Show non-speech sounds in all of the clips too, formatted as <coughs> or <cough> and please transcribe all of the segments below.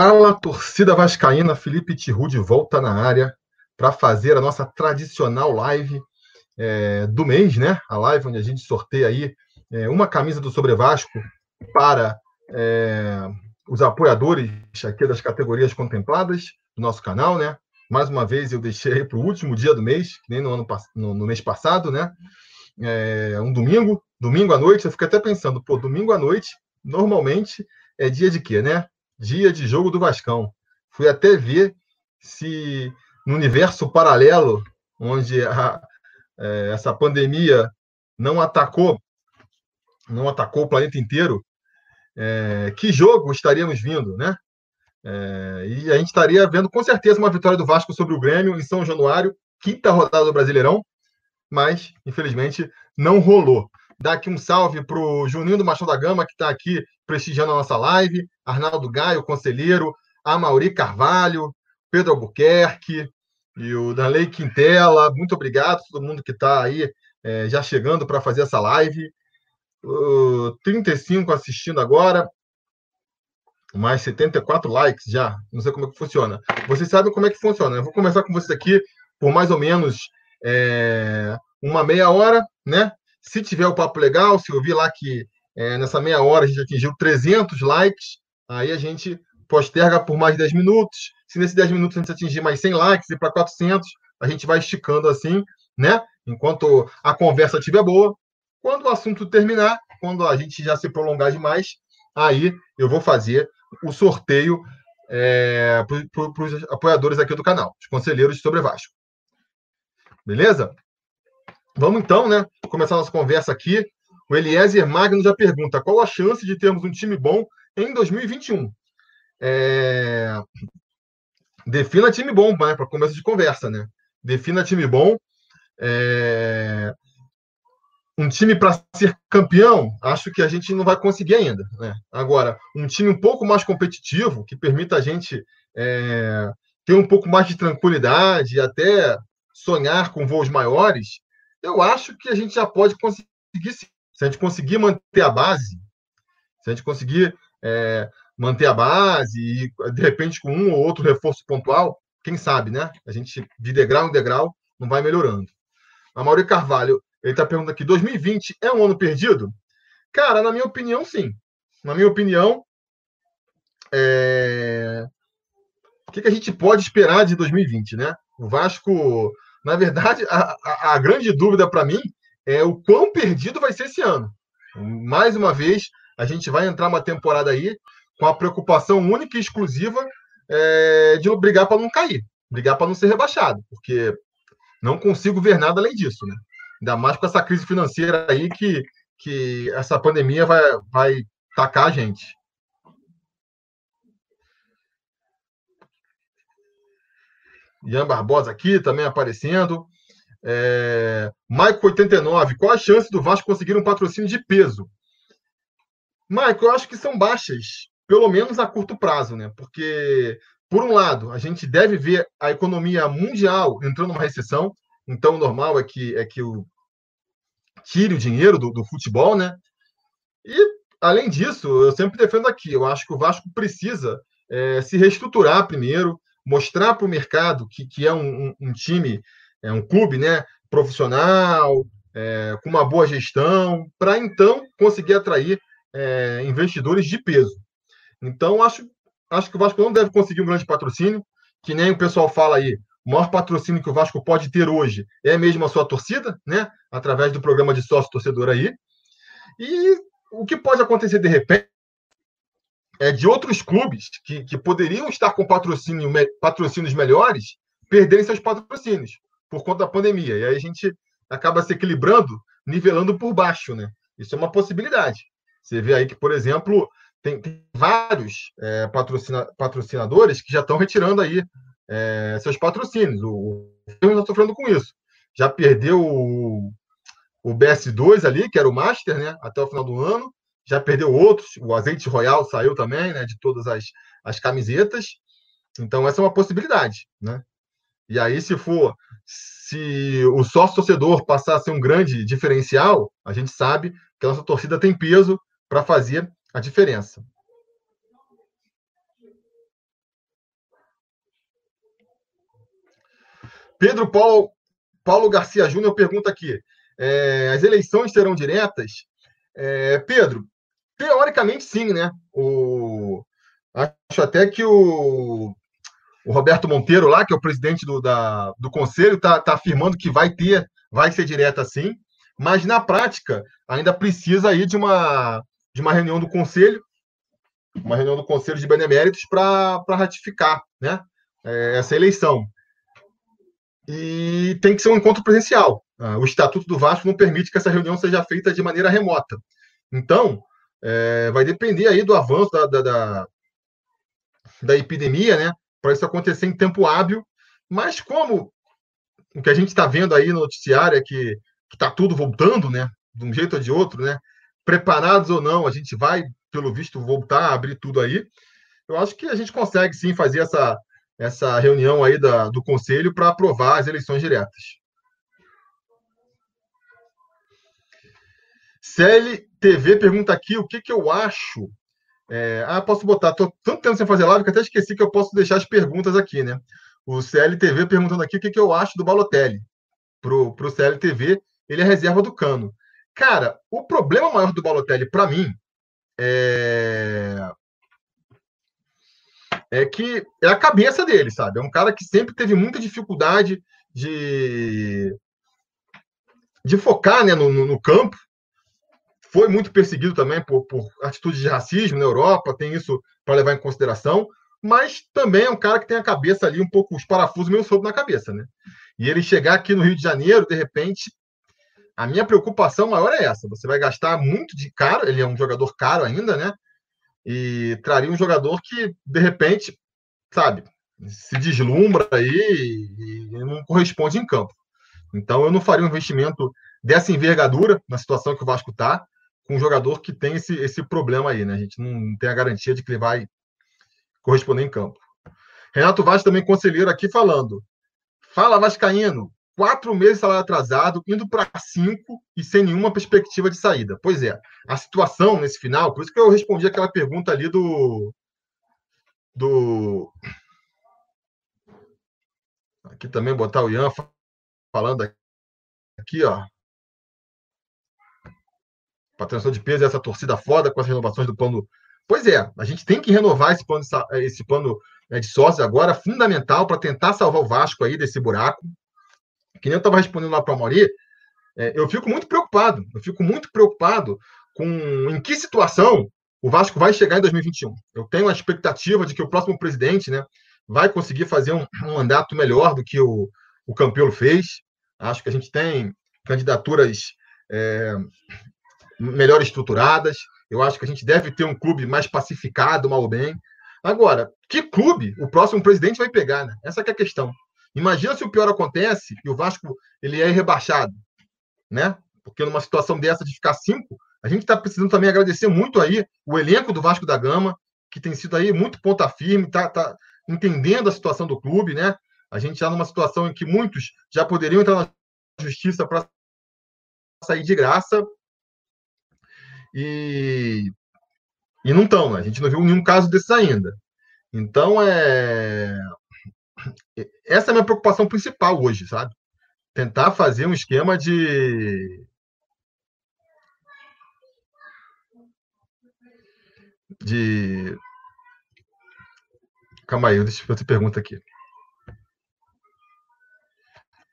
Fala, torcida vascaína, Felipe Tiru de volta na área para fazer a nossa tradicional live é, do mês, né? A live onde a gente sorteia aí é, uma camisa do Sobre Vasco para é, os apoiadores aqui das categorias contempladas do nosso canal, né? Mais uma vez eu deixei para o último dia do mês, que nem no, ano, no, no mês passado, né? Um domingo, domingo à noite, eu fico até pensando, pô, domingo à noite, normalmente é dia de quê, né? Dia de jogo do Vascão. Fui até ver se no universo paralelo, onde a, é, essa pandemia não atacou, não atacou o planeta inteiro, é, que jogo estaríamos vindo, né? É, e a gente estaria vendo com certeza uma vitória do Vasco sobre o Grêmio em São Januário, quinta rodada do Brasileirão, mas infelizmente não rolou. Dar aqui um salve para o Juninho do Machado da Gama, que está aqui prestigiando a nossa live, Arnaldo Gaio, conselheiro, a Mauri Carvalho, Pedro Albuquerque e o Danley Quintela. Muito obrigado a todo mundo que está aí é, já chegando para fazer essa live. Uh, 35 assistindo agora, mais 74 likes já. Não sei como é que funciona. Vocês sabem como é que funciona. Eu vou começar com vocês aqui por mais ou menos é, uma meia hora, né? Se tiver o papo legal, se eu vi lá que é, nessa meia hora a gente atingiu 300 likes, aí a gente posterga por mais 10 minutos. Se nesses 10 minutos a gente atingir mais 100 likes e para 400, a gente vai esticando assim, né? Enquanto a conversa estiver boa. Quando o assunto terminar, quando a gente já se prolongar demais, aí eu vou fazer o sorteio é, para os apoiadores aqui do canal, os conselheiros sobre Vasco. Beleza? Vamos então, né? Começar nossa conversa aqui. O Eliezer Magno já pergunta: qual a chance de termos um time bom em 2021? É... Defina time bom, né? Para começo de conversa, né? Defina time bom. É... Um time para ser campeão, acho que a gente não vai conseguir ainda. Né? Agora, um time um pouco mais competitivo, que permita a gente é... ter um pouco mais de tranquilidade e até sonhar com voos maiores, eu acho que a gente já pode conseguir, se a gente conseguir manter a base, se a gente conseguir é, manter a base e, de repente, com um ou outro reforço pontual, quem sabe, né? A gente, de degrau em degrau, não vai melhorando. A Mauri Carvalho, ele está perguntando aqui: 2020 é um ano perdido? Cara, na minha opinião, sim. Na minha opinião, é... o que, que a gente pode esperar de 2020, né? O Vasco na verdade, a, a, a grande dúvida para mim é o quão perdido vai ser esse ano. Mais uma vez, a gente vai entrar uma temporada aí com a preocupação única e exclusiva é, de brigar para não cair, brigar para não ser rebaixado, porque não consigo ver nada além disso, né? Ainda mais com essa crise financeira aí que, que essa pandemia vai, vai tacar a gente. Ian Barbosa aqui também aparecendo. É... Maico 89, qual a chance do Vasco conseguir um patrocínio de peso? Maico, eu acho que são baixas, pelo menos a curto prazo, né? Porque, por um lado, a gente deve ver a economia mundial entrando numa recessão, então o normal é que, é que o tire o dinheiro do, do futebol, né? E, além disso, eu sempre defendo aqui, eu acho que o Vasco precisa é, se reestruturar primeiro, mostrar para o mercado que, que é um, um, time, é um clube né, profissional, é, com uma boa gestão, para então conseguir atrair é, investidores de peso. Então, acho, acho que o Vasco não deve conseguir um grande patrocínio, que nem o pessoal fala aí. O maior patrocínio que o Vasco pode ter hoje é mesmo a sua torcida, né? Através do programa de sócio torcedor aí. E o que pode acontecer de repente é, de outros clubes que, que poderiam estar com patrocínio, patrocínios melhores perderem seus patrocínios por conta da pandemia. E aí a gente acaba se equilibrando, nivelando por baixo, né? Isso é uma possibilidade. Você vê aí que, por exemplo, tem, tem vários é, patrocina, patrocinadores que já estão retirando aí é, seus patrocínios. O Firmo está sofrendo com isso. Já perdeu o, o BS2 ali, que era o Master, né? Até o final do ano já perdeu outros, o azeite royal saiu também, né, de todas as, as camisetas. Então essa é uma possibilidade, né? E aí se for se o sócio torcedor passar a ser um grande diferencial, a gente sabe que a nossa torcida tem peso para fazer a diferença. Pedro Paulo, Paulo Garcia Júnior pergunta aqui: é, as eleições serão diretas? É, Pedro, teoricamente sim, né? O, acho até que o, o Roberto Monteiro, lá, que é o presidente do, da, do conselho, está tá afirmando que vai ter, vai ser direta sim, mas na prática ainda precisa aí de uma, de uma reunião do conselho, uma reunião do conselho de beneméritos para ratificar né, é, essa eleição. E tem que ser um encontro presencial. Ah, o Estatuto do Vasco não permite que essa reunião seja feita de maneira remota. Então, é, vai depender aí do avanço da, da, da, da epidemia, né? Para isso acontecer em tempo hábil. Mas como o que a gente está vendo aí no noticiário é que está tudo voltando, né? De um jeito ou de outro, né? Preparados ou não, a gente vai, pelo visto, voltar a abrir tudo aí. Eu acho que a gente consegue sim fazer essa, essa reunião aí da, do Conselho para aprovar as eleições diretas. CLTV pergunta aqui o que, que eu acho. É, ah, posso botar. Estou tanto tempo sem fazer live que até esqueci que eu posso deixar as perguntas aqui, né? O CLTV perguntando aqui o que, que eu acho do Balotelli. Pro, pro CLTV, ele é reserva do Cano. Cara, o problema maior do Balotelli, para mim, é é que é a cabeça dele, sabe? É um cara que sempre teve muita dificuldade de, de focar né, no, no campo. Foi muito perseguido também por, por atitudes de racismo na Europa, tem isso para levar em consideração, mas também é um cara que tem a cabeça ali um pouco, os parafusos meio soltos na cabeça, né? E ele chegar aqui no Rio de Janeiro, de repente, a minha preocupação maior é essa: você vai gastar muito de caro, ele é um jogador caro ainda, né? e traria um jogador que, de repente, sabe, se deslumbra aí e, não corresponde em campo. Então, eu não faria um investimento dessa envergadura na situação que o Vasco está, com um jogador que tem esse, esse problema aí, né? A gente não tem a garantia de que ele vai corresponder em campo. Renato Vaz também conselheiro aqui falando. Fala, Vascaíno quatro meses de salário atrasado, indo para cinco e sem nenhuma perspectiva de saída. Pois é, a situação nesse final, por isso que eu respondi aquela pergunta ali do. do aqui também botar o Ian falando aqui, ó. Patrocinador de peso, essa torcida foda com as renovações do plano. Pois é, a gente tem que renovar esse plano, esse plano né, de sócios agora, fundamental para tentar salvar o Vasco aí desse buraco que nem eu estava respondendo lá para o Mauri, é, eu fico muito preocupado. Eu fico muito preocupado com em que situação o Vasco vai chegar em 2021. Eu tenho a expectativa de que o próximo presidente né, vai conseguir fazer um, um mandato melhor do que o, o Campelo fez. Acho que a gente tem candidaturas é, melhor estruturadas. Eu acho que a gente deve ter um clube mais pacificado, mal ou bem. Agora, que clube o próximo presidente vai pegar? Né? Essa é a questão. Imagina se o pior acontece e o Vasco ele é rebaixado, né? Porque numa situação dessa de ficar cinco, a gente está precisando também agradecer muito aí o elenco do Vasco da Gama, que tem sido aí muito ponta firme, tá, tá entendendo a situação do clube, né? A gente está numa situação em que muitos já poderiam entrar na justiça para sair de graça e, e não estão, né? A gente não viu nenhum caso desses ainda. Então, é, essa é a minha preocupação principal hoje, sabe? Tentar fazer um esquema de. De. Calma aí, deixa eu fazer pergunta aqui.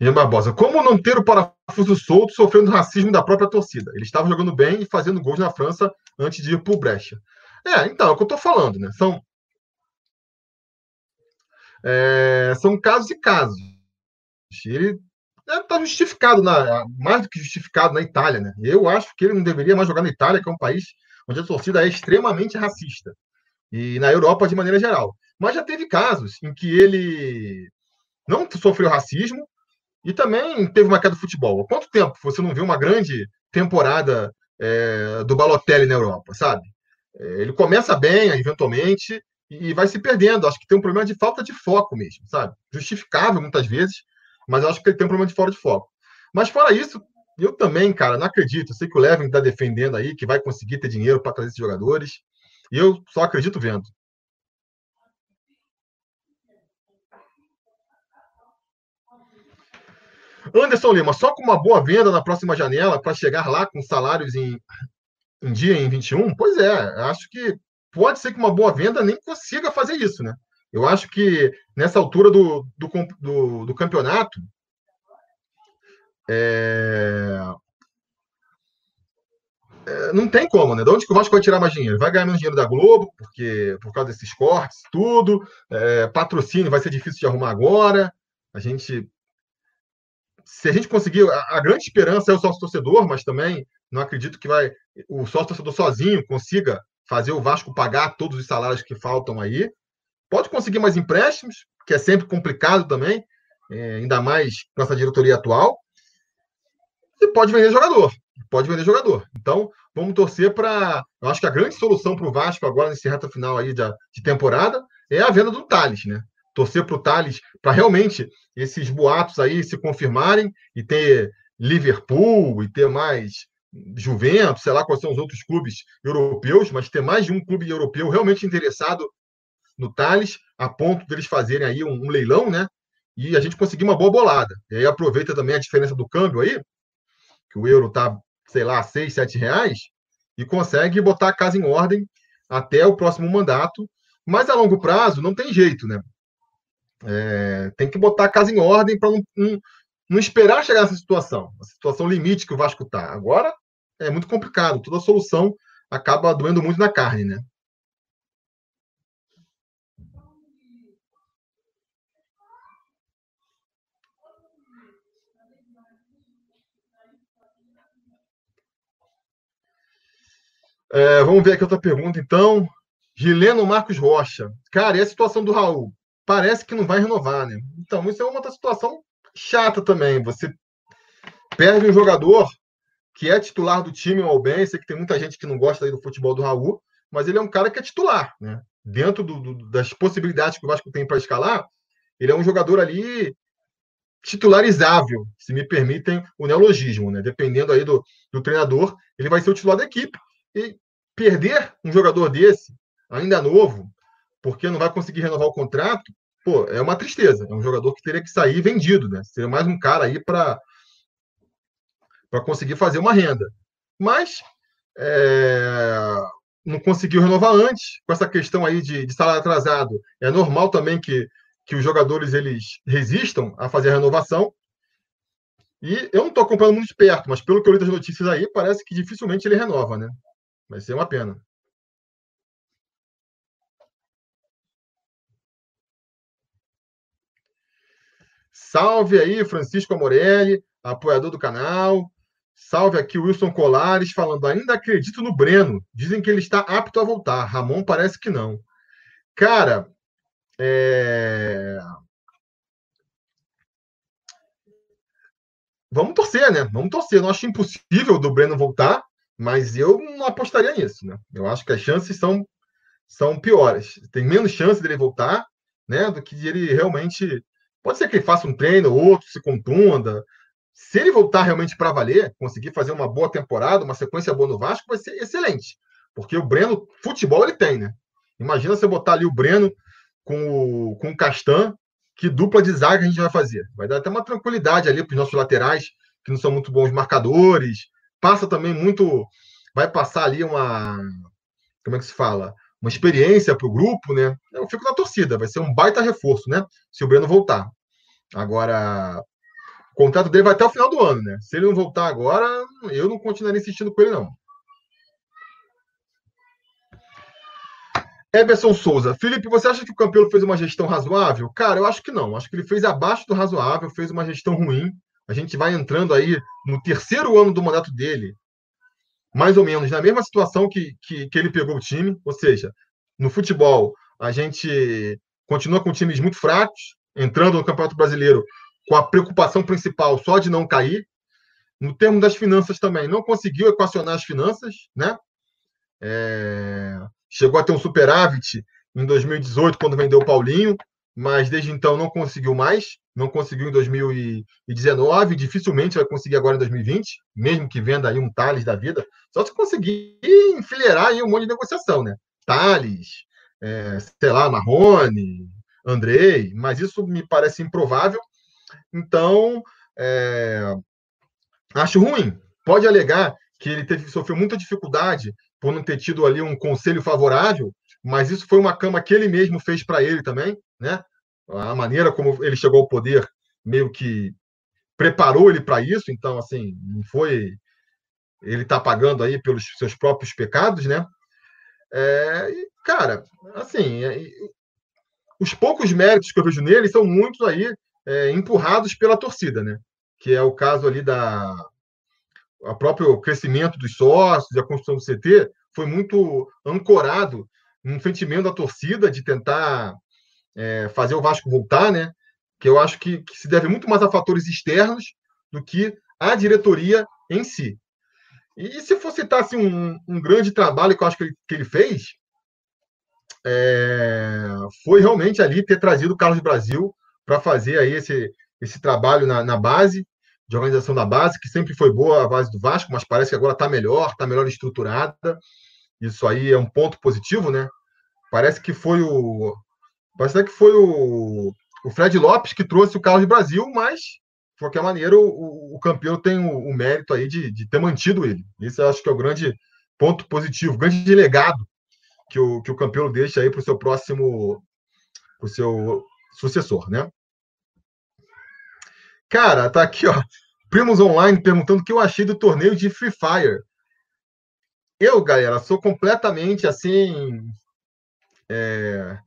Ian Barbosa, como não ter o parafuso solto sofrendo racismo da própria torcida? Ele estava jogando bem e fazendo gols na França antes de ir para o Brecha. É, então, é o que eu estou falando, né? São é, são casos e casos. Ele está justificado, na, mais do que justificado na Itália. Né? Eu acho que ele não deveria mais jogar na Itália, que é um país onde a torcida é extremamente racista. E na Europa, de maneira geral. Mas já teve casos em que ele não sofreu racismo e também teve uma queda do futebol. Há quanto tempo você não viu uma grande temporada é, do Balotelli na Europa, sabe? É, ele começa bem, eventualmente, e vai se perdendo. Acho que tem um problema de falta de foco mesmo, sabe? Justificável muitas vezes, mas acho que ele tem um problema de falta de foco. Mas fora isso, eu também, cara, não acredito. Eu sei que o Levin está defendendo aí que vai conseguir ter dinheiro para trazer esses jogadores. E eu só acredito vendo. Anderson Lima, só com uma boa venda na próxima janela para chegar lá com salários em, em dia em 21? Pois é, acho que pode ser que uma boa venda nem consiga fazer isso, né? Eu acho que nessa altura do, do, do, do campeonato, é... É, não tem como, né? De onde que o Vasco vai tirar mais dinheiro? Vai ganhar menos dinheiro da Globo, porque por causa desses cortes, tudo. É, patrocínio vai ser difícil de arrumar agora. A gente. Se a gente conseguir. A, a grande esperança é o sócio torcedor, mas também não acredito que vai o sócio torcedor sozinho consiga fazer o Vasco pagar todos os salários que faltam aí. Pode conseguir mais empréstimos, que é sempre complicado também, é, ainda mais com essa diretoria atual. E pode vender jogador. Pode vender jogador. Então, vamos torcer para. Eu acho que a grande solução para o Vasco agora, nesse reta final aí de, de temporada, é a venda do Thales, né? Torcer para o Thales, para realmente esses boatos aí se confirmarem e ter Liverpool e ter mais Juventus, sei lá quais são os outros clubes europeus, mas ter mais de um clube europeu realmente interessado no Thales, a ponto deles fazerem aí um, um leilão, né? E a gente conseguir uma boa bolada. E aí aproveita também a diferença do câmbio aí, que o euro tá, sei lá, 6, 7 reais, e consegue botar a casa em ordem até o próximo mandato. Mas a longo prazo não tem jeito, né? É, tem que botar a casa em ordem para não, não, não, esperar chegar nessa situação, a situação limite que o Vasco está. Agora é muito complicado, toda solução acaba doendo muito na carne, né? É, vamos ver aqui outra pergunta, então. Gileno Marcos Rocha. Cara, e a situação do Raul? Parece que não vai renovar, né? Então, isso é uma outra situação chata também. Você perde um jogador que é titular do time, o bem. Sei que tem muita gente que não gosta do futebol do Raul, mas ele é um cara que é titular, né? Dentro do, do, das possibilidades que o Vasco tem para escalar, ele é um jogador ali titularizável, se me permitem o neologismo, né? Dependendo aí do, do treinador, ele vai ser o titular da equipe. E perder um jogador desse, ainda novo, porque não vai conseguir renovar o contrato, pô, é uma tristeza. É um jogador que teria que sair vendido, né? Seria mais um cara aí para para conseguir fazer uma renda. Mas é, não conseguiu renovar antes, com essa questão aí de, de salário atrasado. É normal também que, que os jogadores eles resistam a fazer a renovação. E eu não estou acompanhando muito de perto, mas pelo que eu li das notícias aí, parece que dificilmente ele renova, né? Vai ser uma pena. Salve aí, Francisco Amorelli, apoiador do canal. Salve aqui, Wilson Colares, falando: ainda acredito no Breno. Dizem que ele está apto a voltar. Ramon parece que não. Cara, é... vamos torcer, né? Vamos torcer. Não acho impossível do Breno voltar. Mas eu não apostaria nisso, né? Eu acho que as chances são, são piores. Tem menos chance dele voltar, né? Do que ele realmente. Pode ser que ele faça um treino ou outro, se contunda. Se ele voltar realmente para valer, conseguir fazer uma boa temporada, uma sequência boa no Vasco, vai ser excelente. Porque o Breno, futebol ele tem, né? Imagina você botar ali o Breno com o, com o Castan, que dupla de zaga a gente vai fazer. Vai dar até uma tranquilidade ali para os nossos laterais, que não são muito bons marcadores, passa também muito. Vai passar ali uma. Como é que se fala? Uma experiência para o grupo, né? Eu fico na torcida, vai ser um baita reforço, né? Se o Breno voltar. Agora, o contrato dele vai até o final do ano, né? Se ele não voltar agora, eu não continuaria insistindo com ele, não. Everson Souza. Felipe, você acha que o Campelo fez uma gestão razoável? Cara, eu acho que não. Acho que ele fez abaixo do razoável, fez uma gestão ruim. A gente vai entrando aí no terceiro ano do mandato dele, mais ou menos na mesma situação que, que, que ele pegou o time, ou seja, no futebol a gente continua com times muito fracos, entrando no Campeonato Brasileiro com a preocupação principal só de não cair. No termo das finanças também, não conseguiu equacionar as finanças, né? É... Chegou a ter um superávit em 2018, quando vendeu o Paulinho, mas desde então não conseguiu mais, não conseguiu em 2019, dificilmente vai conseguir agora em 2020, mesmo que venda aí um Thales da vida, só se conseguir enfileirar aí um monte de negociação, né? Thales, é, sei lá, Marrone, Andrei, mas isso me parece improvável. Então, É... Acho ruim. Pode alegar que ele teve, sofreu muita dificuldade por não ter tido ali um conselho favorável, mas isso foi uma cama que ele mesmo fez para ele também, né? A maneira como ele chegou ao poder meio que preparou ele para isso, então assim, não foi ele está pagando aí pelos seus próprios pecados, né? É, cara, assim, é, os poucos méritos que eu vejo nele são muitos aí é, empurrados pela torcida, né? Que é o caso ali da a próprio crescimento dos sócios, a construção do CT foi muito ancorado no sentimento da torcida de tentar é, fazer o Vasco voltar, né? Que eu acho que, que se deve muito mais a fatores externos do que a diretoria em si. E se for citar assim, um, um grande trabalho que eu acho que ele, que ele fez, é, foi realmente ali ter trazido o Carlos Brasil para fazer aí esse, esse trabalho na, na, base, de organização da base, que sempre foi boa a base do Vasco, mas parece que agora está melhor, está melhor estruturada. Isso aí é um ponto positivo, né? Parece que foi o. Parece que foi o, o Fred Lopes que trouxe o Carlos Brasil, mas de qualquer maneira, o, o campeão tem o, o mérito aí de, de, ter mantido ele. Esse acho que é o grande ponto positivo, grande legado que o, que o campeão deixa aí para o seu próximo, para o seu sucessor, né? Cara, tá aqui, ó. Primos Online perguntando o que eu achei do torneio de Free Fire. Eu, galera, sou completamente assim. É,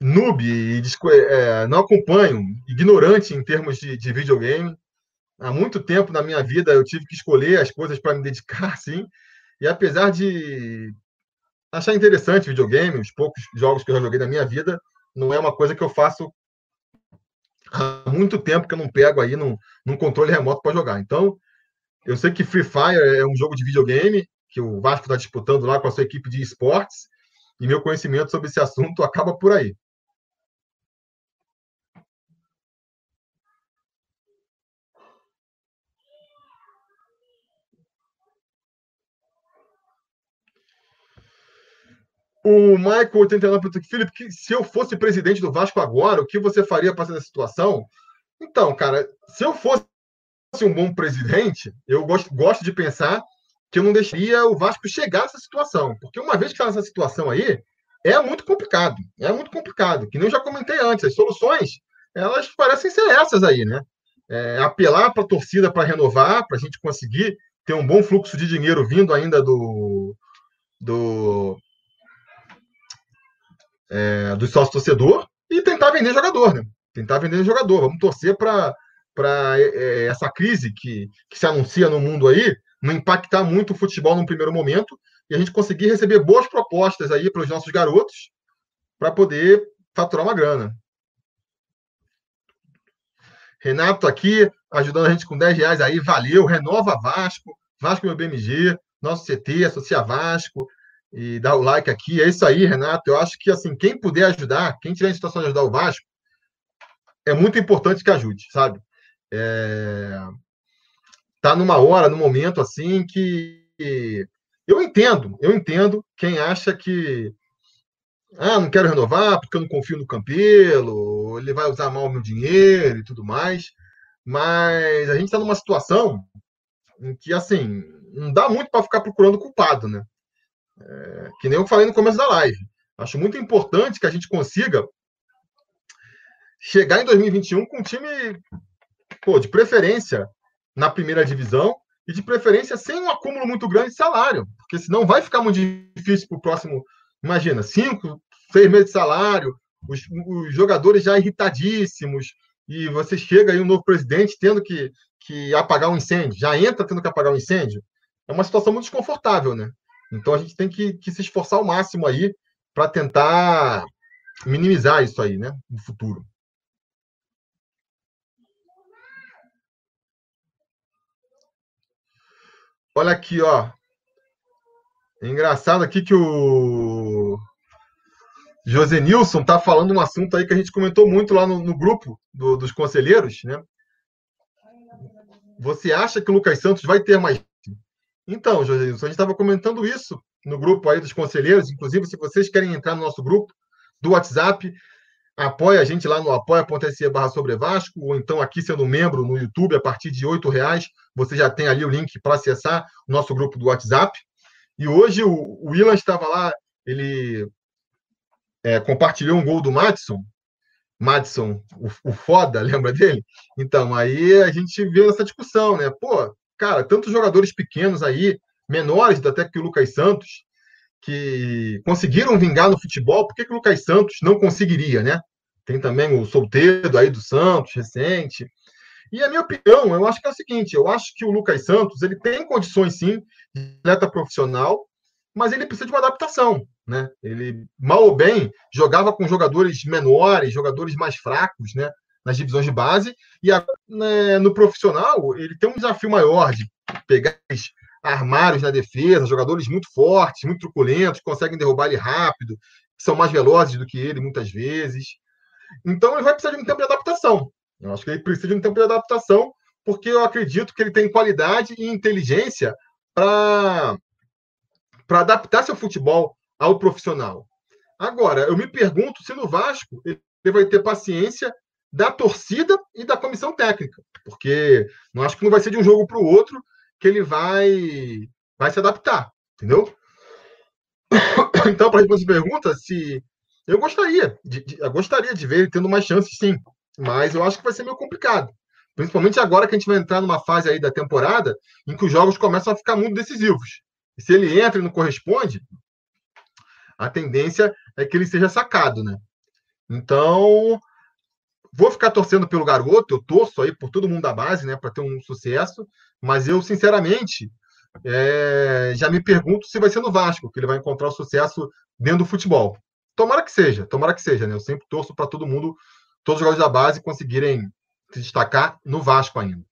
noob e é, não acompanho, ignorante em termos de, de, videogame. Há muito tempo na minha vida eu tive que escolher as coisas para me dedicar, <laughs> sim. E apesar de achar interessante videogame, os poucos jogos que eu joguei na minha vida, não é uma coisa que eu faço há muito tempo que eu não pego aí num, num controle remoto para jogar. Então, eu sei que Free Fire é um jogo de videogame que o Vasco está disputando lá com a sua equipe de esportes, e meu conhecimento sobre esse assunto acaba por aí. O Michael 89 pergunta Felipe, se eu fosse presidente do Vasco agora, o que você faria para essa situação? Então, cara, se eu fosse um bom presidente, eu gosto, gosto de pensar que eu não deixaria o Vasco chegar a essa situação. Porque uma vez que está nessa situação aí, é muito complicado. É muito complicado. Que nem eu já comentei antes, as soluções, elas parecem ser essas aí, né? É, apelar para a torcida para renovar, para a gente conseguir ter um bom fluxo de dinheiro vindo ainda do, do, é, do sócio torcedor e tentar vender jogador, né? Tentar vender jogador. Vamos torcer para é, é, essa crise que, que se anuncia no mundo aí não impactar muito o futebol no primeiro momento e a gente conseguir receber boas propostas aí para os nossos garotos para poder faturar uma grana. Renato aqui, ajudando a gente com 10 reais aí, valeu. Renova Vasco, Vasco meu BMG, nosso CT, Associa Vasco, e dar o like aqui. É isso aí, Renato. Eu acho que assim, quem puder ajudar, quem tiver em situação de ajudar o Vasco, é muito importante que ajude, sabe? É... Tá numa hora, num momento assim que eu entendo, eu entendo quem acha que ah, não quero renovar porque eu não confio no Campelo, ele vai usar mal o meu dinheiro e tudo mais. Mas a gente está numa situação em que, assim, não dá muito para ficar procurando culpado, né? É, que nem eu falei no começo da live. Acho muito importante que a gente consiga chegar em 2021 com um time pô, de preferência na primeira divisão e de preferência sem um acúmulo muito grande de salário, porque senão vai ficar muito difícil para o próximo. Imagina, cinco, seis meses de salário, os, os, jogadores já irritadíssimos, e você chega aí um novo presidente tendo que, que apagar um incêndio, já entra tendo que apagar um incêndio. É uma situação muito desconfortável, né? Então a gente tem que, que se esforçar ao máximo aí para tentar minimizar isso aí, né, no futuro. Olha aqui, ó. É engraçado aqui que o José Nilson tá falando um assunto aí que a gente comentou muito lá no, no grupo do, dos conselheiros, né? Você acha que o Lucas Santos vai ter mais então, José, a gente estava comentando isso no grupo aí dos conselheiros, inclusive se vocês querem entrar no nosso grupo do WhatsApp, apoia a gente lá no apoia.se barra sobre Vasco, ou então aqui sendo membro no YouTube, a partir de R$ reais você já tem ali o link para acessar o nosso grupo do WhatsApp. E hoje o, o estava lá, ele é, compartilhou um gol do Madison, Madison, o, o foda, <laughs> lembra dele? Então, aí a gente vê essa discussão, né? Pô, cara, tantos jogadores pequenos aí, menores até que o Lucas Santos, que conseguiram vingar no futebol, por que, que o Lucas Santos não conseguiria, né? Tem também o solteiro aí do Santos, recente. E a minha opinião, eu acho que é o seguinte: eu acho que o Lucas Santos ele tem condições sim de atleta profissional, mas ele precisa de uma adaptação. Né? Ele, mal ou bem, jogava com jogadores menores, jogadores mais fracos, né? Nas divisões de base, e a, né, no profissional ele tem um desafio maior de pegar armários na defesa, jogadores muito fortes, muito truculentos, conseguem derrubar ele rápido, são mais velozes do que ele muitas vezes. Então ele vai precisar de um tempo de adaptação. Eu acho que ele precisa de um tempo de adaptação, porque eu acredito que ele tem qualidade e inteligência para adaptar seu futebol ao profissional. Agora, eu me pergunto se no Vasco ele vai ter paciência da torcida e da comissão técnica, porque não acho que não vai ser de um jogo para o outro que ele vai vai se adaptar, entendeu? <coughs> Então, para responder essa pergunta, se eu gostaria, de, de, eu gostaria de ver ele tendo mais chances, sim, mas eu acho que vai ser meio complicado, principalmente agora que a gente vai entrar numa fase aí da temporada em que os jogos começam a ficar muito decisivos. E se ele entra e não corresponde, a tendência é que ele seja sacado, né? Então, vou ficar torcendo pelo garoto, eu torço aí por todo mundo da base, né, para ter um sucesso, mas eu, sinceramente, é, já me pergunto se vai ser no Vasco que ele vai encontrar o sucesso dentro do futebol. Tomara que seja, tomara que seja, né? Eu sempre torço para todo mundo, todos os jogadores da base conseguirem se destacar no Vasco ainda.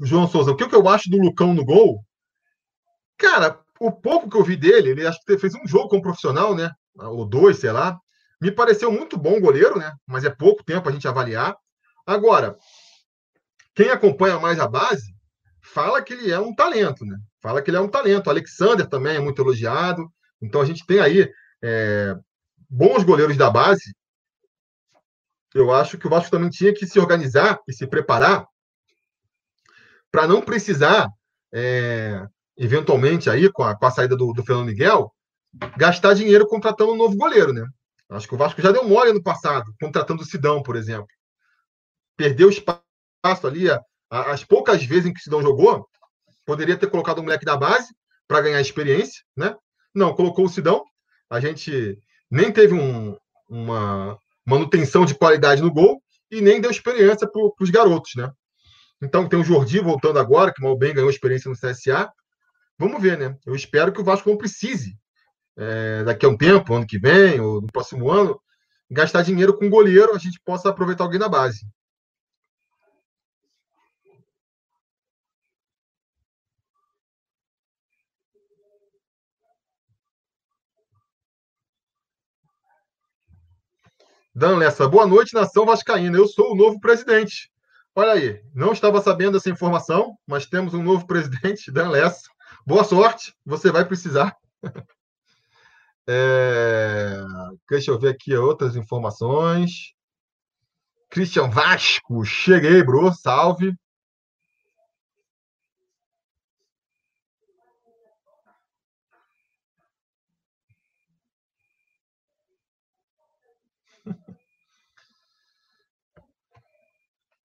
João Souza, o que, eu acho do Lucão no gol? Cara, o pouco que eu vi dele, ele acho que fez um jogo como profissional, né? Ou dois, sei lá. Me pareceu muito bom goleiro, né? Mas é pouco tempo a gente avaliar. Agora, quem acompanha mais a base fala que ele é um talento, né? Fala que ele é um talento. O Alexander também é muito elogiado. Então a gente tem aí é, bons goleiros da base. Eu acho que o Vasco também tinha que se organizar e se preparar para não precisar é, eventualmente aí, com a, com a saída do, do, Fernando Miguel, gastar dinheiro contratando um novo goleiro, né? Acho que o Vasco já deu mole no passado, contratando o Sidão, por exemplo. Perdeu espaço ali, as poucas vezes em que o Sidão jogou, poderia ter colocado um moleque da base para ganhar experiência, né? Não, colocou o Sidão. A gente nem teve um, uma manutenção de qualidade no gol e nem deu experiência para os garotos, né? Então tem o Jordi voltando agora, que mal bem ganhou experiência no CSA. Vamos ver, né? Eu espero que o Vasco não precise, é, daqui a um tempo, ano que vem, ou no próximo ano, gastar dinheiro com goleiro, a gente possa aproveitar alguém da base. Dan Lessa, boa noite, nação vascaína. Eu sou o novo presidente. Olha aí, não estava sabendo dessa informação, mas temos um novo presidente, Dan Lessa. Boa sorte, você vai precisar. <laughs> É... Deixa eu ver aqui outras informações. Christian Vasco, cheguei, bro, salve.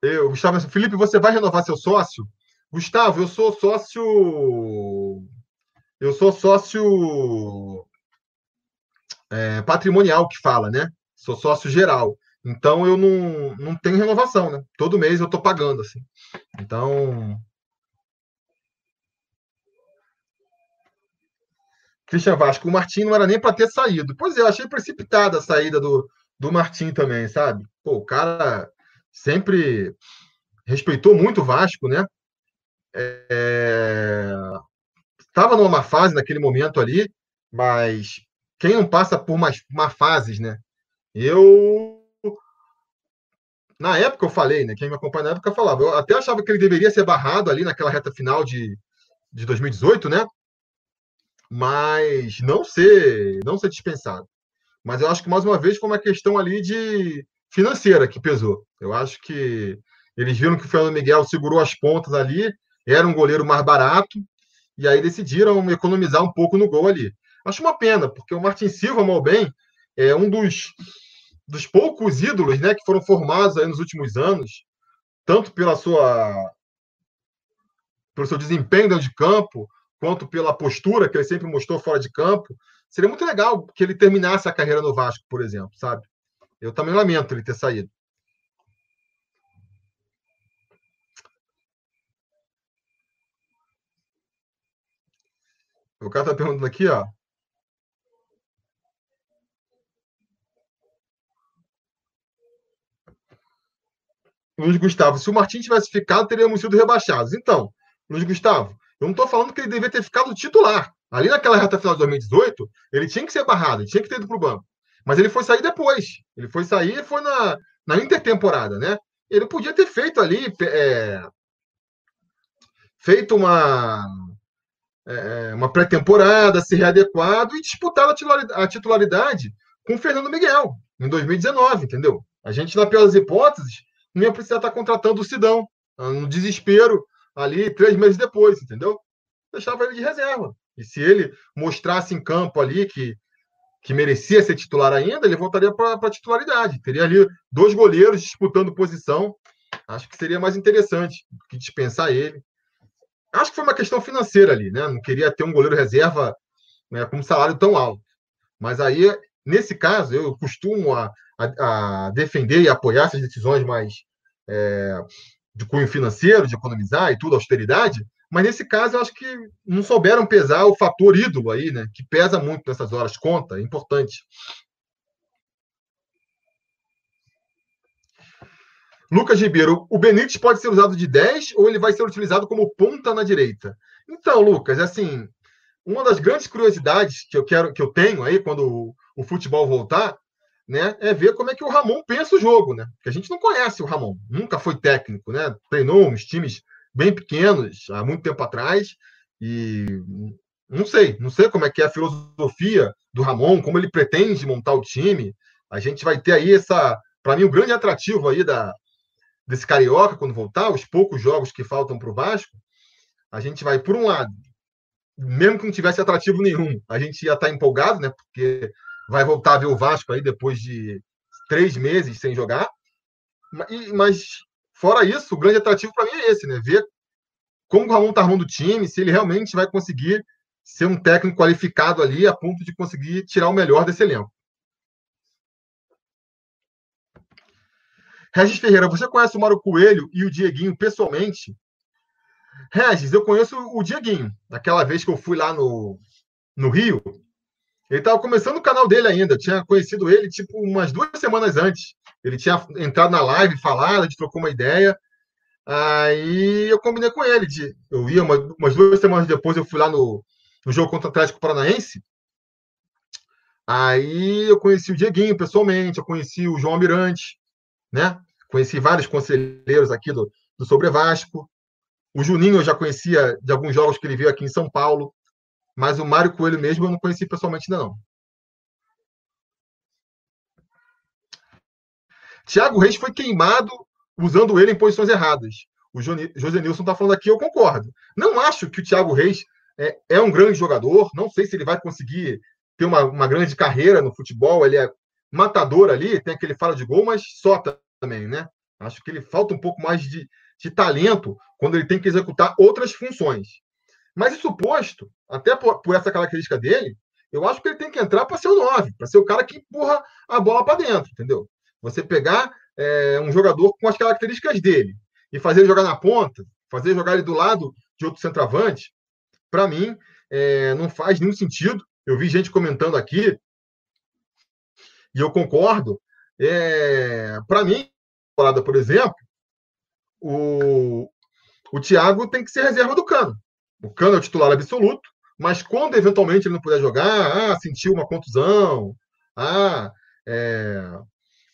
Eu, Gustavo, Felipe, você vai renovar seu sócio? Gustavo, eu sou sócio. Eu sou sócio é, patrimonial que fala, né? Sou sócio geral. Então eu não, não tenho renovação, né? Todo mês eu estou pagando, assim. Então. Christian Vasco, o Martim não era nem para ter saído. Pois é, eu achei precipitada a saída do, do Martim também, sabe? Pô, o cara sempre respeitou muito o Vasco, né? Estava é... numa fase naquele momento ali, mas quem não passa por mais, uma fases, né? Eu na época eu falei, né? Quem me acompanha na época falava, eu até achava que ele deveria ser barrado ali naquela reta final de, de 2018, né? Mas não ser, não ser dispensado. Mas eu acho que, mais uma vez, foi uma questão ali de financeira que pesou. Eu acho que eles viram que o Fernando Miguel segurou as pontas ali, era um goleiro mais barato, e aí decidiram economizar um pouco no gol ali. Acho uma pena, porque o Martin Silva, mal bem, é um dos, dos poucos ídolos né, que foram formados nos últimos anos, tanto pela sua pelo seu desempenho dentro de campo, quanto pela postura que ele sempre mostrou fora de campo. Seria muito legal que ele terminasse a carreira no Vasco, por exemplo, sabe? Eu também lamento ele ter saído. O cara tá perguntando aqui, ó. Luiz Gustavo, se o Martins tivesse ficado, teríamos sido rebaixados. Então, Luiz Gustavo, eu não estou falando que ele deveria ter ficado titular. Ali naquela reta final de 2018, ele tinha que ser barrado, ele tinha que ter ido para o banco. Mas ele foi sair depois. Ele foi sair foi na, na intertemporada, né? Ele podia ter feito ali, é, feito uma, é, uma pré-temporada, se readequado e disputado a titularidade com o Fernando Miguel em 2019, entendeu? A gente, na pior das hipóteses, não ia precisar estar contratando o Sidão, no desespero, ali três meses depois, entendeu? Deixava ele de reserva. E se ele mostrasse em campo ali que, que merecia ser titular ainda, ele voltaria para a titularidade. Teria ali dois goleiros disputando posição. Acho que seria mais interessante que dispensar ele. Acho que foi uma questão financeira ali, né? Não queria ter um goleiro reserva né, com um salário tão alto. Mas aí, nesse caso, eu costumo a, a, a defender e apoiar essas decisões mais é, de cunho financeiro, de economizar e tudo, austeridade, mas nesse caso eu acho que não souberam pesar o fator ídolo aí, né? Que pesa muito nessas horas, conta, é importante. Lucas Ribeiro, o Benítez pode ser usado de 10 ou ele vai ser utilizado como ponta na direita? Então, Lucas, assim, uma das grandes curiosidades que eu quero que eu tenho aí quando o, o futebol voltar né, é ver como é que o Ramon pensa o jogo, né? Porque a gente não conhece o Ramon, nunca foi técnico, né? Treinou uns times bem pequenos há muito tempo atrás e não sei, não sei como é que é a filosofia do Ramon, como ele pretende montar o time. A gente vai ter aí essa, para mim, o um grande atrativo aí da desse carioca quando voltar, os poucos jogos que faltam para o Vasco. A gente vai por um lado, mesmo que não tivesse atrativo nenhum, a gente ia estar empolgado, né? Porque vai voltar a ver o Vasco aí depois de três meses sem jogar. Mas, fora isso, o grande atrativo para mim é esse, né? Ver como o Ramon está arrumando o time, se ele realmente vai conseguir ser um técnico qualificado ali a ponto de conseguir tirar o melhor desse elenco. Regis Ferreira, você conhece o Mário Coelho e o Dieguinho pessoalmente? Regis, eu conheço o Dieguinho. Naquela vez que eu fui lá no, no Rio, ele estava começando o canal dele ainda. Tinha conhecido ele tipo umas duas semanas antes. Ele tinha entrado na live, falado, a gente trocou uma ideia. Aí eu combinei com ele. De, eu ia uma, umas duas semanas depois, eu fui lá no, no jogo contra o Atlético Paranaense. Aí eu conheci o Dieguinho pessoalmente, eu conheci o João Almirante, né? Conheci vários conselheiros aqui do, do Sobre Vasco. O Juninho eu já conhecia de alguns jogos que ele veio aqui em São Paulo. Mas o Mário Coelho mesmo eu não conheci pessoalmente ainda não. Thiago Reis foi queimado usando ele em posições erradas. O José Nilson está falando aqui, eu concordo. Não acho que o Thiago Reis é, é, um grande jogador. Não sei se ele vai conseguir ter uma, uma, grande carreira no futebol. Ele é matador ali, tem aquele fala de gol, mas só também, né? Acho que ele falta um pouco mais de, de talento quando ele tem que executar outras funções. Mas isso posto, até por, por, essa característica dele, eu acho que ele tem que entrar para ser o 9, para ser o cara que empurra a bola para dentro, entendeu? Você pegar é, um jogador com as características dele e fazer ele jogar na ponta, fazer ele jogar ele do lado de outro centroavante, para mim, é, não faz nenhum sentido. Eu vi gente comentando aqui, e eu concordo. É, para mim, por exemplo, o, o Thiago tem que ser reserva do Cano. O Cano é o titular absoluto, mas quando eventualmente ele não puder jogar, ah, sentiu uma contusão, ah, é,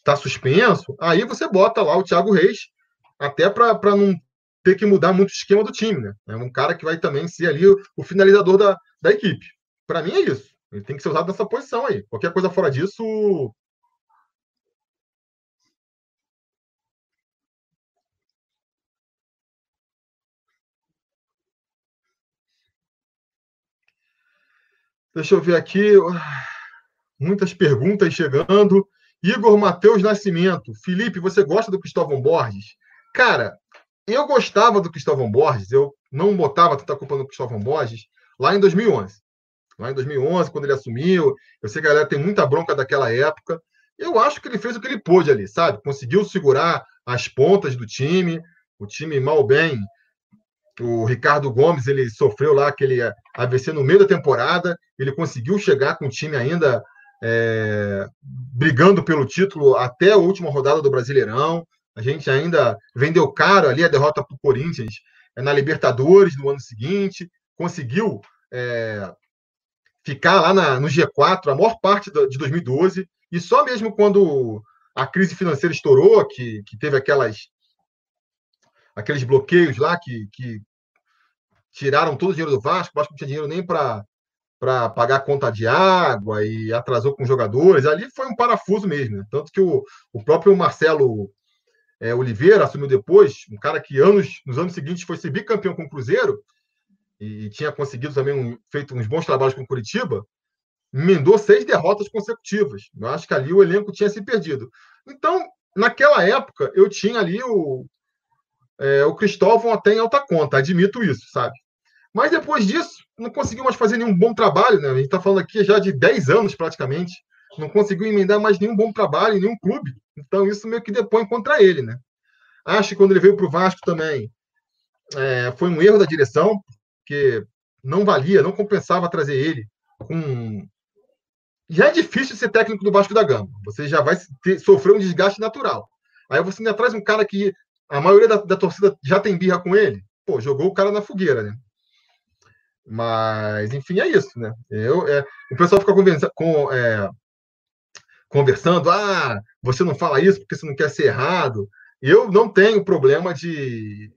tá suspenso, aí você bota lá o Thiago Reis, até para não ter que mudar muito o esquema do time, né? É um cara que vai também ser ali o, o finalizador da, da equipe. Para mim é isso. Ele tem que ser usado nessa posição aí. Qualquer coisa fora disso. Deixa eu ver aqui. Muitas perguntas chegando. Igor Matheus Nascimento. Felipe, você gosta do Cristóvão Borges? Cara, eu gostava do Cristóvão Borges. Eu não botava tanta culpa no Cristóvão Borges lá em 2011. Lá em 2011, quando ele assumiu. Eu sei que a galera tem muita bronca daquela época. Eu acho que ele fez o que ele pôde ali, sabe? Conseguiu segurar as pontas do time. O time, mal bem, o Ricardo Gomes ele sofreu lá aquele AVC no meio da temporada. Ele conseguiu chegar com o time ainda é, brigando pelo título até a última rodada do Brasileirão. A gente ainda vendeu caro ali a derrota para o Corinthians é, na Libertadores no ano seguinte. Conseguiu é, ficar lá na, no G4 a maior parte de 2012. E só mesmo quando a crise financeira estourou, que, que teve aquelas aqueles bloqueios lá que, que tiraram todo o dinheiro do Vasco, o Vasco não tinha dinheiro nem para para pagar conta de água e atrasou com jogadores. Ali foi um parafuso mesmo. Né? Tanto que o, o próprio Marcelo é, Oliveira assumiu depois, um cara que anos, nos anos seguintes foi ser bicampeão com o Cruzeiro e, e tinha conseguido também um, feito uns bons trabalhos com o Curitiba, emendou seis derrotas consecutivas. Eu acho que ali o elenco tinha se perdido. Então, naquela época, eu tinha ali o, é, o Cristóvão até em alta conta, admito isso, sabe? Mas depois disso, não conseguiu mais fazer nenhum bom trabalho, né? A gente está falando aqui já de 10 anos praticamente. Não conseguiu emendar mais nenhum bom trabalho em nenhum clube. Então, isso meio que depõe contra ele, né? Acho que quando ele veio para o Vasco também é, foi um erro da direção, porque não valia, não compensava trazer ele com. Já é difícil ser técnico do Vasco da Gama. Você já vai ter, sofrer um desgaste natural. Aí você ainda traz um cara que a maioria da, da torcida já tem birra com ele. Pô, jogou o cara na fogueira, né? Mas, enfim, é isso, né? Eu, é, o pessoal fica conversa, com, é, conversando, ah, você não fala isso porque você não quer ser errado. Eu não tenho problema de,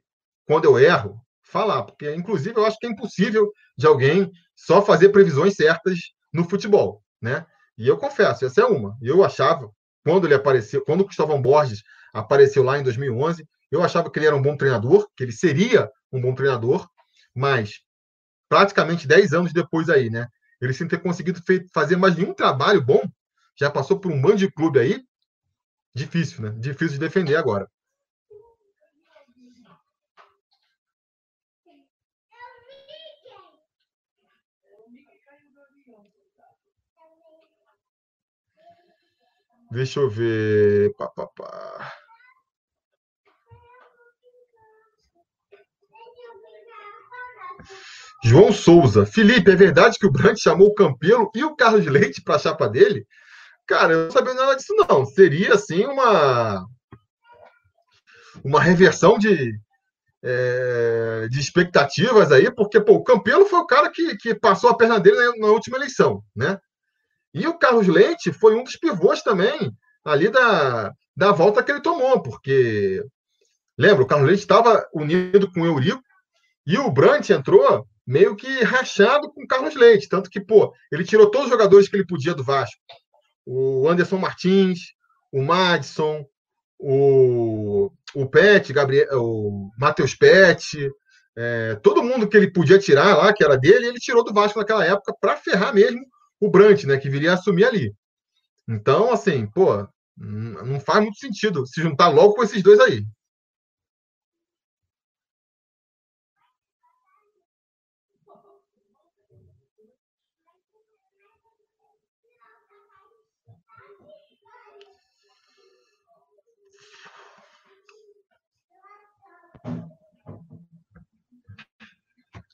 quando eu erro, falar, porque, inclusive, eu acho que é impossível de alguém só fazer previsões certas no futebol, né? E eu confesso, essa é uma. Eu achava, quando ele apareceu, quando o Cristóvão Borges apareceu lá em 2011, eu achava que ele era um bom treinador, que ele seria um bom treinador, mas praticamente 10 anos depois aí, né? Ele sem ter conseguido fazer mais nenhum trabalho bom, já passou por um bando de clube aí. Difícil, né? Difícil de defender agora. Deixa eu ver. Pá, pá, pá. João Souza. Felipe, é verdade que o Brandt chamou o Campelo e o Carlos Leite para a chapa dele? Cara, eu não sabia nada disso, não. Seria, assim, uma. Uma reversão de, é, de expectativas aí, porque pô, o Campelo foi o cara que, que passou a perna dele na, na, última eleição, né? E o Carlos Leite foi um dos pivôs também ali da, da volta que ele tomou, porque lembra, o Carlos Leite estava unido com o Eurico e o Brandt entrou meio que rachado com o Carlos Leite. Tanto que, pô, ele tirou todos os jogadores que ele podia do Vasco. O Anderson Martins, o Madison, o, o Pet, Gabriel, o Matheus Pet, é, todo mundo que ele podia tirar lá, que era dele, ele tirou do Vasco naquela época para ferrar mesmo o Brant, né, que viria a assumir ali. Então, assim, pô, não faz muito sentido se juntar logo com esses dois aí.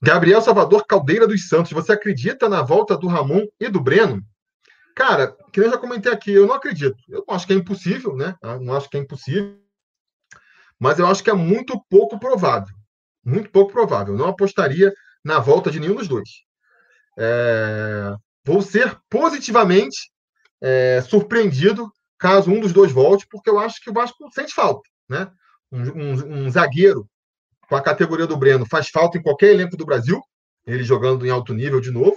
Gabriel Salvador Caldeira dos Santos, você acredita na volta do Ramon e do Breno? Cara, que eu já comentei aqui, eu não acredito. Eu acho que é impossível, né? Eu não acho que é impossível. Mas eu acho que é muito pouco provável. Muito pouco provável. Eu não apostaria na volta de nenhum dos dois. É... Vou ser positivamente é, surpreendido caso um dos dois volte, porque eu acho que o Vasco sente falta, né? Um, um, um zagueiro com a categoria do Breno faz falta em qualquer elenco do Brasil, ele jogando em alto nível de novo.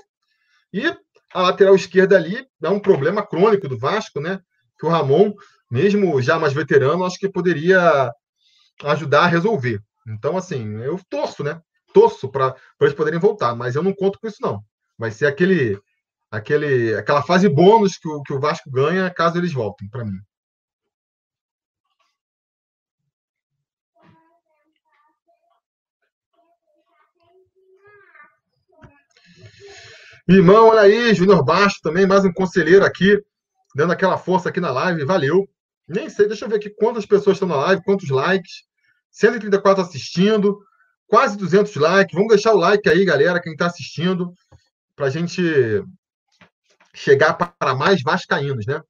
E a lateral esquerda ali é um problema crônico do Vasco, né? Que o Ramon, mesmo já mais veterano, acho que poderia ajudar a resolver. Então, assim, eu torço, né? Torço para eles poderem voltar, mas eu não conto com isso, não. Vai ser aquele, aquele, aquela fase bônus que o, que o Vasco ganha caso eles voltem, para mim. Irmão, olha aí, Júnior Baixo também, mais um conselheiro aqui, dando aquela força aqui na live, valeu. Nem sei, deixa eu ver aqui quantas pessoas estão na live, quantos likes. 134 assistindo, quase 200 likes. Vamos deixar o like aí, galera, quem está assistindo, para a gente chegar para mais vascaínos, né?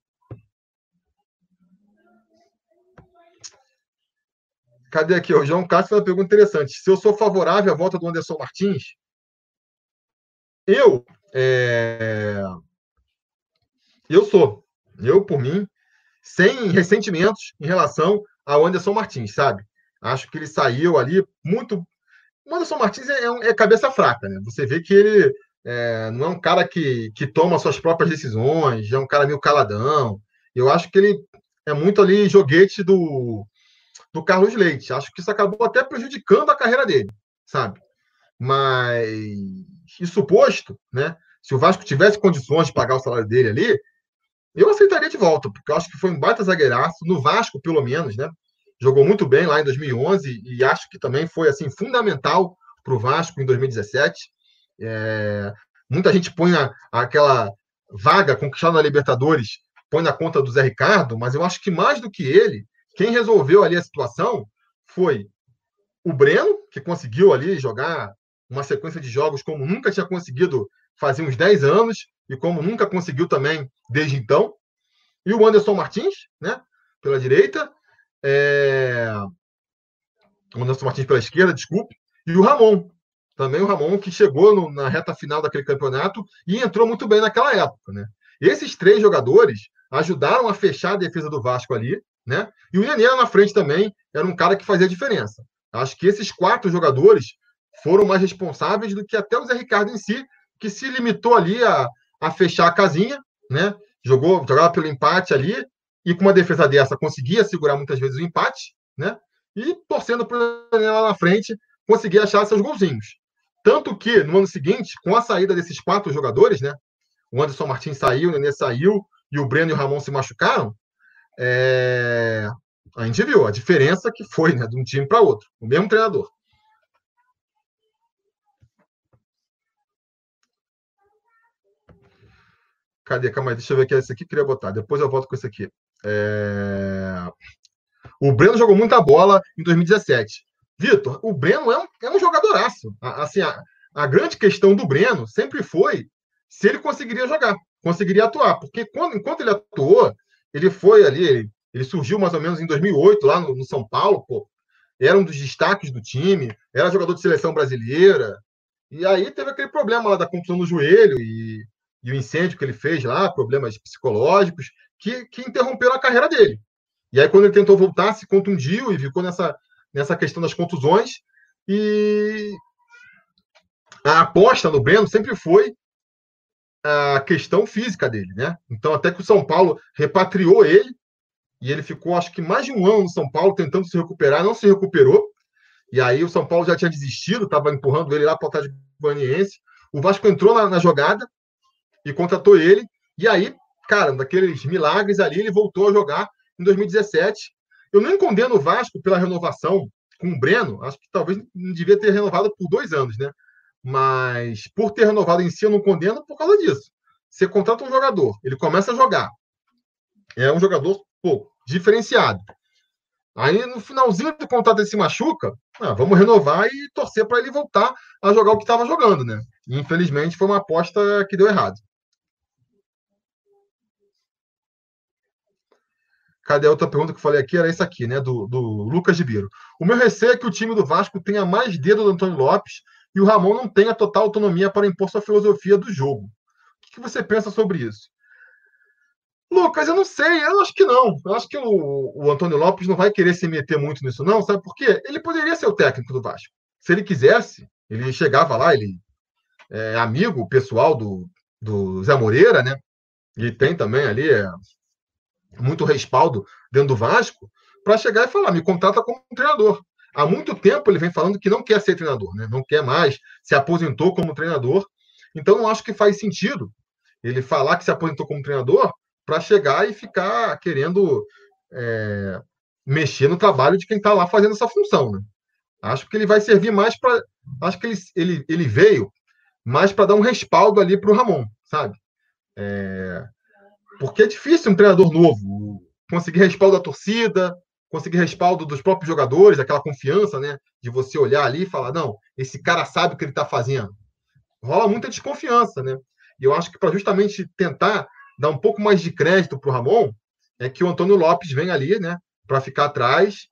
Cadê aqui? O João Castro fez uma pergunta interessante. Se eu sou favorável à volta do Anderson Martins, eu é... eu sou, eu por mim, sem ressentimentos em relação ao Anderson Martins, sabe? Acho que ele saiu ali muito. O Anderson Martins é, é, cabeça fraca, né? Você vê que ele é, não é um cara que, que toma suas próprias decisões, é um cara meio caladão. Eu acho que ele é muito ali joguete do, do Carlos Leite. Acho que isso acabou até prejudicando a carreira dele, sabe? Mas isso posto, né? Se o Vasco tivesse condições de pagar o salário dele ali, eu aceitaria de volta, porque eu acho que foi um baita zagueiraço, no Vasco, pelo menos, né? Jogou muito bem lá em 2011 e acho que também foi assim fundamental para o Vasco em 2017. É, muita gente põe a, aquela vaga conquistada na Libertadores, põe na conta do Zé Ricardo, mas eu acho que mais do que ele, quem resolveu ali a situação foi o Breno, que conseguiu ali jogar uma sequência de jogos como nunca tinha conseguido fazer uns 10 anos e como nunca conseguiu também desde então. E o Anderson Martins, né, pela direita. É... O Anderson Martins pela esquerda, desculpe. E o Ramon. Também o Ramon, que chegou no, na reta final daquele campeonato e entrou muito bem naquela época. Né? Esses três jogadores ajudaram a fechar a defesa do Vasco ali. Né? E o Nenê na frente também era um cara que fazia diferença. Acho que esses quatro jogadores foram mais responsáveis do que até o Zé Ricardo em si, que se limitou ali a, a fechar a casinha, né? Jogou, jogava pelo empate ali, e com uma defesa dessa conseguia segurar muitas vezes o empate, né? E torcendo para lá na frente conseguir achar seus golzinhos. Tanto que no ano seguinte, com a saída desses quatro jogadores, né? O Anderson Martins saiu, o Nenê saiu e o Breno e o Ramon se machucaram. É... A gente viu a diferença que foi né, de um time para outro, o mesmo treinador. Cadê? Calma aí, deixa eu ver aqui. Esse aqui queria botar. Depois eu volto com esse aqui. É... O Breno jogou muita bola em 2017. Vitor, o Breno é um, é um jogadoraço. Assim, a, a grande questão do Breno sempre foi se ele conseguiria jogar, conseguiria atuar. Porque quando, enquanto ele atuou, ele foi ali, ele, ele surgiu mais ou menos em 2008, lá no, no, São Paulo, pô. Era um dos destaques do time, era jogador de seleção brasileira. E aí teve aquele problema lá da contusão no joelho e e o incêndio que ele fez lá, problemas psicológicos, que, que interromperam a carreira dele. E aí, quando ele tentou voltar, se contundiu e ficou nessa, nessa questão das contusões. E a aposta no Breno sempre foi a questão física dele, né? Então, até que o São Paulo repatriou ele, e ele ficou, acho que mais de um ano no São Paulo tentando se recuperar, não se recuperou. E aí o São Paulo já tinha desistido, estava empurrando ele lá para o Atlético Goianiense. O Vasco entrou na, na, jogada, e contratou ele. E aí, cara, daqueles milagres ali, ele voltou a jogar em 2017. Eu nem condeno o Vasco pela renovação com o Breno, acho que talvez não devia ter renovado por dois anos, né? Mas por ter renovado em si, eu não condeno por causa disso. Você contrata um jogador, ele começa a jogar. É um jogador, pô, diferenciado. Aí no finalzinho do contrato ele se machuca, ah, vamos renovar e torcer para ele voltar a jogar o que estava jogando, né? Infelizmente foi uma aposta que deu errado. Cadê a outra pergunta que eu falei aqui? Era isso aqui, né? Do, do Lucas Ribeiro. O meu receio é que o time do Vasco tenha mais dedo do Antônio Lopes e o Ramon não tenha total autonomia para impor sua filosofia do jogo. O que você pensa sobre isso? Lucas, eu não sei, eu acho que não. Eu acho que o, o Antônio Lopes não vai querer se meter muito nisso, não, sabe por quê? Ele poderia ser o técnico do Vasco. Se ele quisesse, ele chegava lá, ele é amigo pessoal do, do Zé Moreira, né? E tem também ali é, muito respaldo dentro do Vasco, para chegar e falar: me contrata como treinador. Há muito tempo ele vem falando que não quer ser treinador, né? não quer mais, se aposentou como treinador. Então, não acho que faz sentido ele falar que se aposentou como treinador para chegar e ficar querendo é, mexer no trabalho de quem está lá fazendo essa função. Né? Acho que ele vai servir mais para. Acho que ele, ele, ele veio mais para dar um respaldo ali para o Ramon, sabe? É, porque é difícil um treinador novo conseguir respaldo da torcida, conseguir respaldo dos próprios jogadores, aquela confiança, né? De você olhar ali e falar, não, esse cara sabe o que ele está fazendo. Rola muita desconfiança, né? E eu acho que para justamente tentar dar um pouco mais de crédito para o Ramon, é que o Antônio Lopes vem ali, né? Para ficar atrás.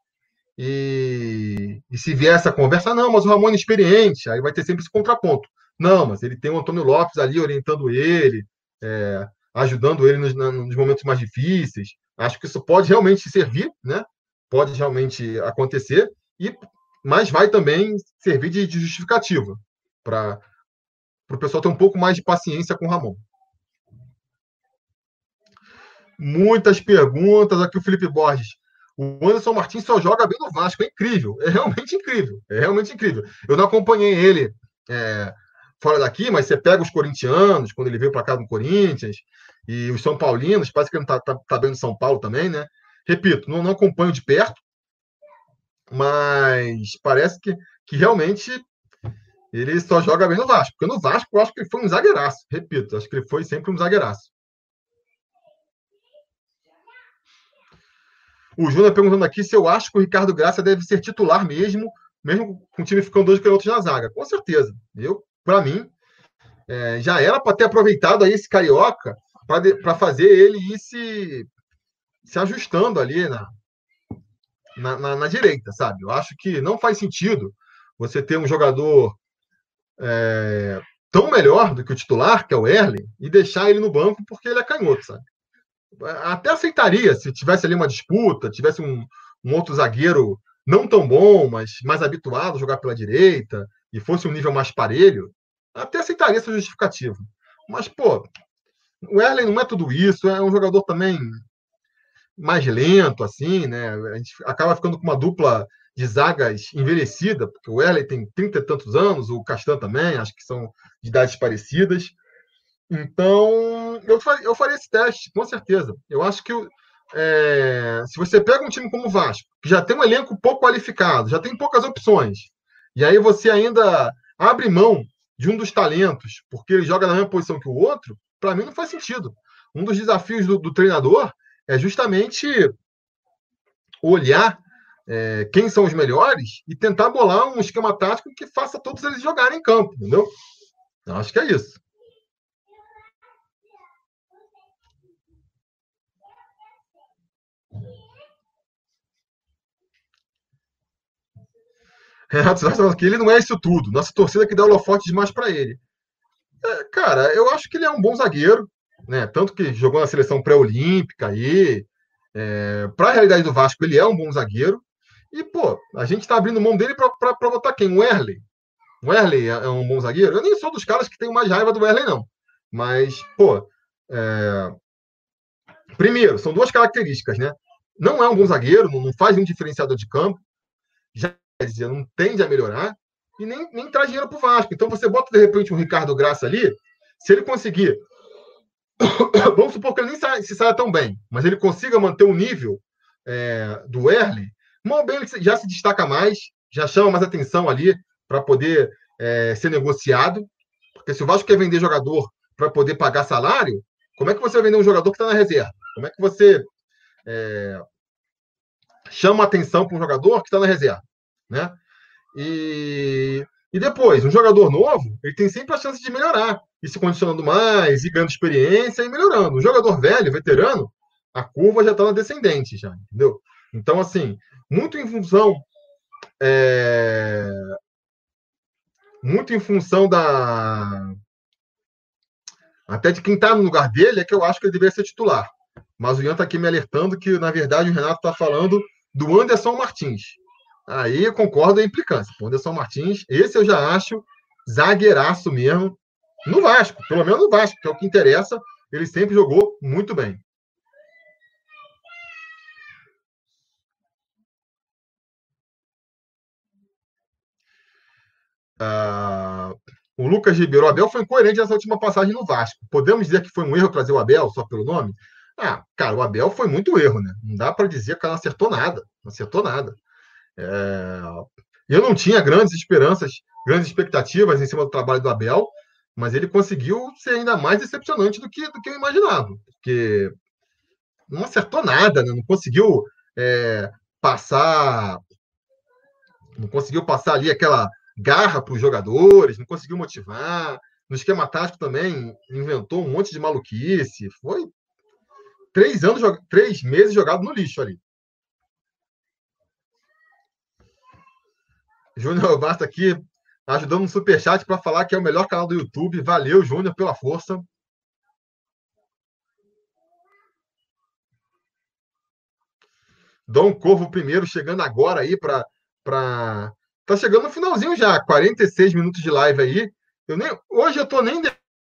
E, e se vier essa conversa, não, mas o Ramon é experiente, aí vai ter sempre esse contraponto. Não, mas ele tem o Antônio Lopes ali orientando ele, é, ajudando ele nos, nos, momentos mais difíceis. Acho que isso pode realmente servir, né? Pode realmente acontecer, e mas vai também servir de, de justificativa para o pessoal ter um pouco mais de paciência com o Ramon. Muitas perguntas aqui, o Felipe Borges. O Anderson Martins só joga bem no Vasco, é incrível, é realmente incrível, é realmente incrível. Eu não acompanhei ele é, fora daqui, mas você pega os corintianos, quando ele veio para cá no Corinthians, e os São Paulinos, parece que ele está tá, tá bem no São Paulo também, né? Repito, não, não acompanho de perto, mas parece que, que realmente ele só joga bem no Vasco. Porque no Vasco eu acho que ele foi um zagueiraço. Repito, acho que ele foi sempre um zagueiraço. O Júnior perguntando aqui se eu acho que o Ricardo Graça deve ser titular mesmo, mesmo com o time ficando dois canhotos na zaga. Com certeza. Eu, para mim, é, já era para ter aproveitado aí esse carioca para fazer ele ir se, se ajustando ali na, na, na, na, direita, sabe? Eu acho que não faz sentido você ter um jogador é, tão melhor do que o titular, que é o Erling, e deixar ele no banco porque ele é canhoto, sabe? Até aceitaria se tivesse ali uma disputa, tivesse um, um outro zagueiro não tão bom, mas mais habituado a jogar pela direita, e fosse um nível mais parelho, até aceitaria essa justificativa. Mas, pô, o Erlen não é tudo isso, é um jogador também mais lento, assim, né? A gente acaba ficando com uma dupla de zagas envelhecida, porque o Erlen tem trinta e tantos anos, o Castan também, acho que são de idades parecidas. Então, eu faria, eu faria esse teste, com certeza. Eu acho que é, se você pega um time como o Vasco, que já tem um elenco pouco qualificado, já tem poucas opções, e aí você ainda abre mão de um dos talentos, porque ele joga na mesma posição que o outro, para mim não faz sentido. Um dos desafios do, do treinador é justamente olhar é, quem são os melhores e tentar bolar um esquema tático que faça todos eles jogarem em campo, entendeu? Eu acho que é isso. Renato Soares falando que ele não é isso tudo. Nossa torcida que dá holofote demais para ele. É, cara, eu acho que ele é um bom zagueiro, né? Tanto que jogou na seleção pré-olímpica aí. É, para a realidade do Vasco, ele é um bom zagueiro. E, pô, a gente está abrindo mão dele para votar quem? O Erley. O Erley é, é um bom zagueiro? Eu nem sou dos caras que tem mais raiva do Erley, não. Mas, pô, é... primeiro, são duas características, né? Não é um bom zagueiro, não faz um diferenciador de campo. Já não tende a melhorar e nem, nem traz dinheiro para o Vasco. Então você bota de repente um Ricardo Graça ali, se ele conseguir, <coughs> vamos supor que ele nem se saia tão bem, mas ele consiga manter o nível é, do Erle, mal bem ele já se destaca mais, já chama mais atenção ali para poder é, ser negociado. Porque se o Vasco quer vender jogador para poder pagar salário, como é que você vai vender um jogador que está na reserva? Como é que você é, chama atenção para um jogador que está na reserva? Né? E, e depois, um jogador novo, ele tem sempre a chance de melhorar, e se condicionando mais, e ganhando experiência e melhorando. Um jogador velho, veterano, a curva já está na descendente, já, entendeu? Então, assim, muito em função. É, muito em função da. Até de quem está no lugar dele, é que eu acho que ele deveria ser titular. Mas o Ian está aqui me alertando que, na verdade, o Renato está falando do Anderson Martins. Aí eu concordo a implicância. Anderson Martins, esse eu já acho zagueiraço mesmo. no Vasco, pelo menos no Vasco, que é o que interessa, ele sempre jogou muito bem. Ah, o Lucas Ribeiro, o Abel foi incoerente nessa última passagem no Vasco. Podemos dizer que foi um erro trazer o Abel só pelo nome? Ah, cara, o Abel foi muito erro, né? Não dá para dizer que não acertou nada. Não acertou nada. É... Eu não tinha grandes esperanças, grandes expectativas em cima do trabalho do Abel, mas ele conseguiu ser ainda mais decepcionante do que, do que eu imaginava. Porque não acertou nada, né? Não conseguiu é, passar. Não conseguiu passar ali aquela garra para os jogadores, não conseguiu motivar. No esquema tático também inventou um monte de maluquice. Foi três anos, três meses jogado no lixo ali. Júnior Basta aqui ajudando no superchat para falar que é o melhor canal do YouTube. Valeu, Júnior, pela força. Dom Corvo primeiro chegando agora aí para Tá chegando no finalzinho já, 46 minutos de live aí. Eu nem, hoje eu tô nem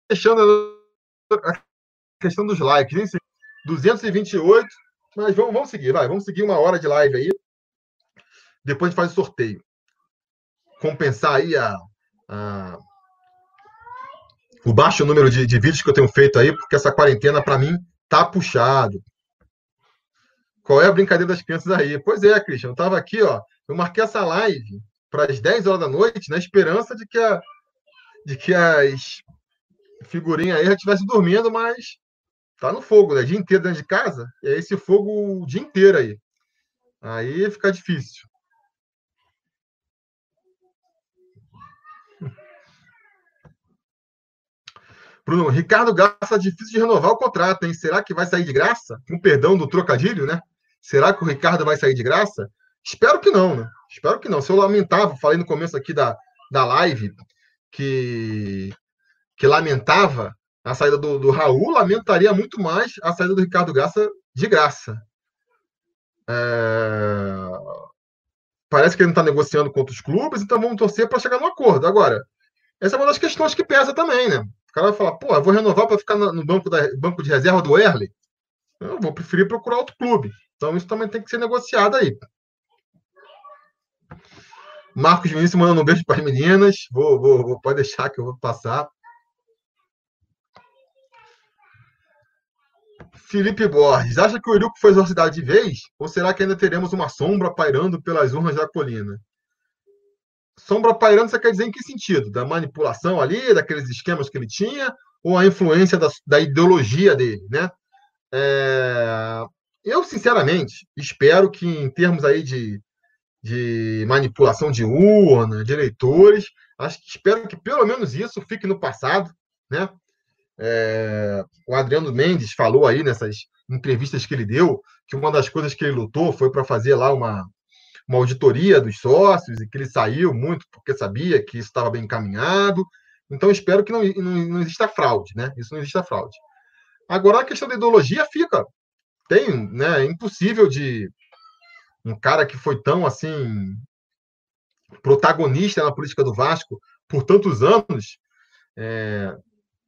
deixando a questão dos likes, nem 228, mas vamos, vamos seguir, vai, vamos seguir uma hora de live aí. Depois a gente faz o sorteio. Compensar aí a, a o baixo número de, de, vídeos que eu tenho feito aí, porque essa quarentena, para mim, tá puxado. Qual é a brincadeira das crianças aí? Pois é, Christian, eu tava aqui, ó. Eu marquei essa live para as 10 horas da noite, na esperança de que, a, de que as figurinhas aí já estivessem dormindo, mas tá no fogo, né? O dia inteiro dentro de casa, e é esse fogo o dia inteiro aí. Aí fica difícil. Bruno, Ricardo Gasta difícil de renovar o contrato, hein? Será que vai sair de graça? Com perdão do trocadilho, né? Será que o Ricardo vai sair de graça? Espero que não, né? Espero que não. Se eu lamentava, falei no começo aqui da, da live que, que lamentava a saída do, do Raul, lamentaria muito mais a saída do Ricardo Graça de graça. É... Parece que ele não está negociando com outros clubes, então vamos torcer para chegar no acordo. Agora, essa é uma das questões que pesa também, né? O cara vai falar, pô, eu vou renovar para ficar no banco, da, banco de reserva do Erle. Eu vou preferir procurar outro clube. Então isso também tem que ser negociado aí. Marcos Vinícius mandando um beijo para as meninas. Vou, vou, vou, pode deixar que eu vou passar. Felipe Borges, acha que o Eurico foi exorcidade de vez? Ou será que ainda teremos uma sombra pairando pelas urnas da colina? Sombra pairando, você quer dizer em que sentido? Da manipulação ali, daqueles esquemas que ele tinha, ou a influência da, da ideologia dele, né? É... Eu, sinceramente, espero que em termos aí de de manipulação de urna, de eleitores. Acho que espero que pelo menos isso fique no passado, né? É, o Adriano Mendes falou aí nessas entrevistas que ele deu que uma das coisas que ele lutou foi para fazer lá uma, uma auditoria dos sócios e que ele saiu muito porque sabia que estava bem encaminhado. Então, espero que não, não, não exista fraude, né? Isso não exista fraude. Agora, a questão da ideologia fica. Tem, né? É impossível de, um cara que foi tão assim protagonista na política do Vasco por tantos anos, é,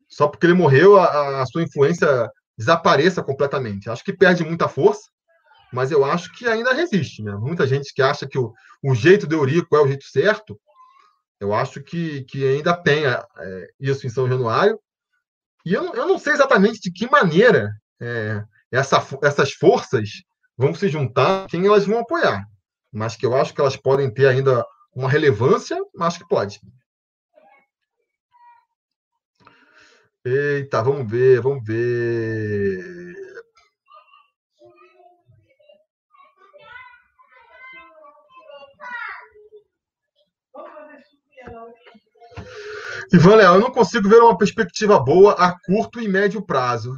só porque ele morreu, a, a, sua influência desapareça completamente. Acho que perde muita força, mas eu acho que ainda resiste. Né? Muita gente que acha que o, o jeito de Eurico é o jeito certo, eu acho que, que ainda tem é, isso em São Januário. E eu, eu não sei exatamente de que maneira é, essa, essas forças vão se juntar, quem elas vão apoiar. Mas que eu acho que elas podem ter ainda uma relevância, acho que pode. Eita, vamos ver, vamos ver. Ivan Leal, eu não consigo ver uma perspectiva boa a curto e médio prazo.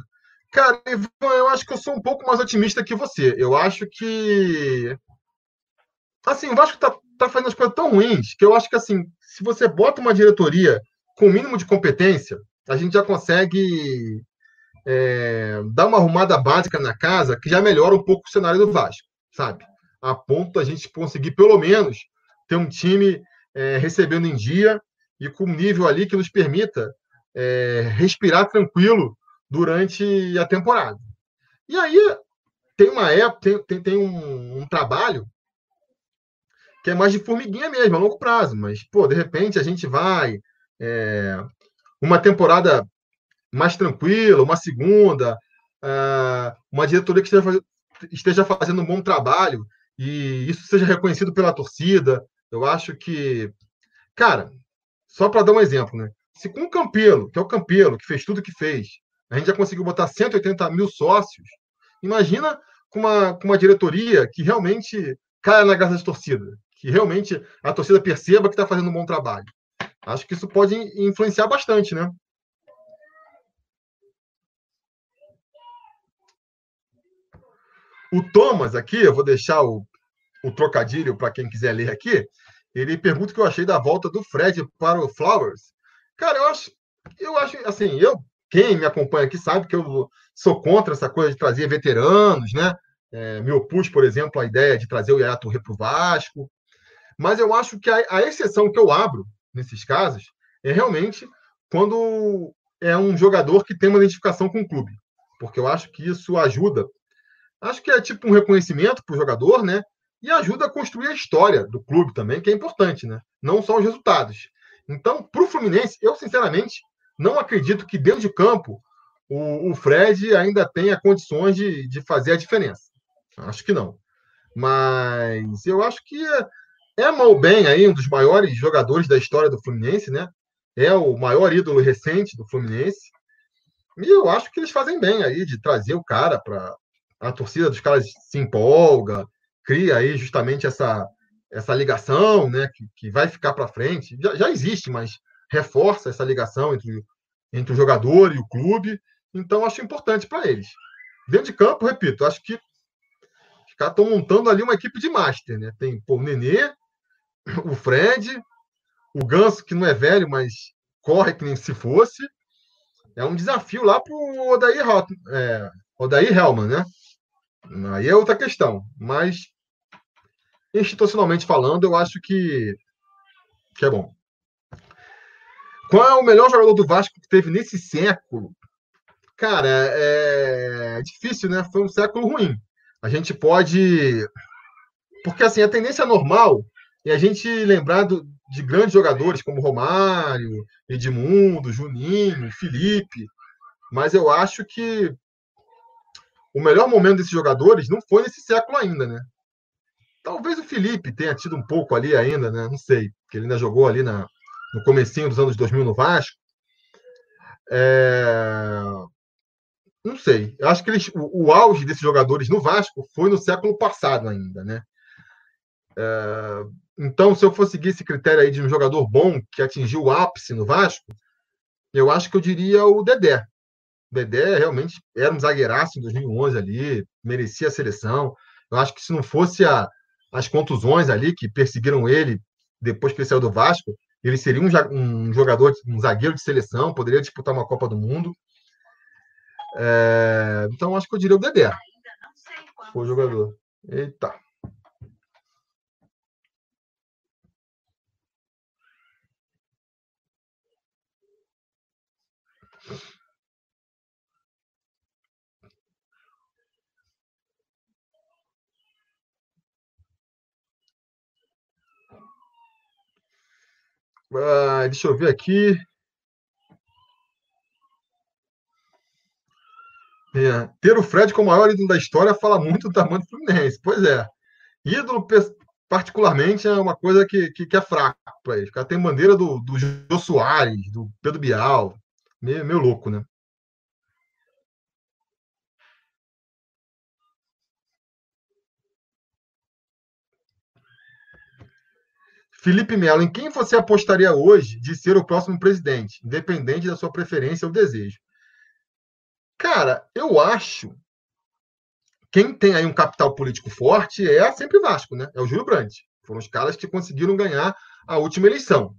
Cara, eu acho que eu sou um pouco mais otimista que você. Eu acho que. Assim, o Vasco tá, tá fazendo as coisas tão ruins que eu acho que, assim, se você bota uma diretoria com o mínimo de competência, a gente já consegue é, dar uma arrumada básica na casa que já melhora um pouco o cenário do Vasco, sabe? A ponto da gente conseguir, pelo menos, ter um time é, recebendo em dia e com um nível ali que nos permita é, respirar tranquilo durante a temporada. E aí tem uma época, tem, tem, tem um, um, trabalho que é mais de formiguinha mesmo, a longo prazo, mas, pô, de repente a gente vai é, uma temporada mais tranquila, uma segunda, é, uma diretoria que esteja, esteja fazendo um bom trabalho e isso seja reconhecido pela torcida. Eu acho que, cara, só para dar um exemplo, né? Se com o Campelo, que é o Campelo, que fez tudo que fez, a gente já conseguiu botar 180 mil sócios, imagina com uma, com uma diretoria que realmente caia na graça da torcida, que realmente a torcida perceba que está fazendo um bom trabalho. Acho que isso pode influenciar bastante, né? O Thomas aqui, eu vou deixar o, o trocadilho para quem quiser ler aqui. Ele pergunta o que eu achei da volta do Fred para o Flowers. Cara, eu acho, eu acho assim, eu quem me acompanha aqui sabe que eu sou contra essa coisa de trazer veteranos, né? É, me opus, por exemplo, à ideia de trazer o Yaya Touré para o Vasco. Mas eu acho que a, a, exceção que eu abro nesses casos é realmente quando é um jogador que tem uma identificação com o clube. Porque eu acho que isso ajuda. Acho que é tipo um reconhecimento para o jogador, né? E ajuda a construir a história do clube também, que é importante, né? Não só os resultados. Então, para o Fluminense, eu sinceramente não acredito que dentro de campo o, o Fred ainda tenha condições de, de fazer a diferença. Acho que não. Mas eu acho que é, é mal bem aí um dos maiores jogadores da história do Fluminense, né? É o maior ídolo recente do Fluminense. E eu acho que eles fazem bem aí de trazer o cara para a torcida dos caras se empolga, cria aí justamente essa essa ligação, né, que, que vai ficar para frente. Já, já existe, mas reforça essa ligação entre, entre o jogador e o clube. Então, acho importante para eles. Dentro de campo, repito, acho que os caras estão montando ali uma equipe de master. Né? Tem pô, o Nenê, o Fred, o Ganso, que não é velho, mas corre que nem se fosse. É um desafio lá para o Odair, é, Odair Hellman, né? Aí é outra questão. Mas, institucionalmente falando, eu acho que, que é bom. Qual é o melhor jogador do Vasco que teve nesse século? Cara, é difícil, né? Foi um século ruim. A gente pode. Porque, assim, a tendência normal é a gente lembrar de grandes jogadores como Romário, Edmundo, Juninho, Felipe. Mas eu acho que o melhor momento desses jogadores não foi nesse século ainda, né? Talvez o Felipe tenha tido um pouco ali ainda, né? Não sei, porque ele ainda jogou ali na, no comecinho dos anos 2000 no Vasco. É... Não sei. Eu acho que eles, o, o, auge desses jogadores no Vasco foi no século passado ainda, né? É... Então, se eu for seguir esse critério aí de um jogador bom que atingiu o ápice no Vasco, eu acho que eu diria o Dedé. O Dedé realmente era um zagueiraço em 2011 ali, merecia a seleção. Eu acho que se não fosse a, as contusões ali que perseguiram ele depois que ele saiu do Vasco, ele seria um, um jogador, um zagueiro de seleção, poderia disputar uma Copa do Mundo. É, então, acho que eu diria o Dedé. Foi o jogador. Eita. Ah, deixa eu ver aqui. É, ter o Fred como maior ídolo da história fala muito do tamanho do Fluminense. Pois é. Ídolo, particularmente, é uma coisa que, que, que é fraco para cara tem bandeira do, do Jô Soares, do Pedro Bial. Meio, meio louco, né? Felipe Melo, em quem você apostaria hoje de ser o próximo presidente, independente da sua preferência ou desejo? Cara, eu acho. Quem tem aí um capital político forte é sempre Vasco, né? É o Júlio Brandt. Foram os caras que conseguiram ganhar a última eleição.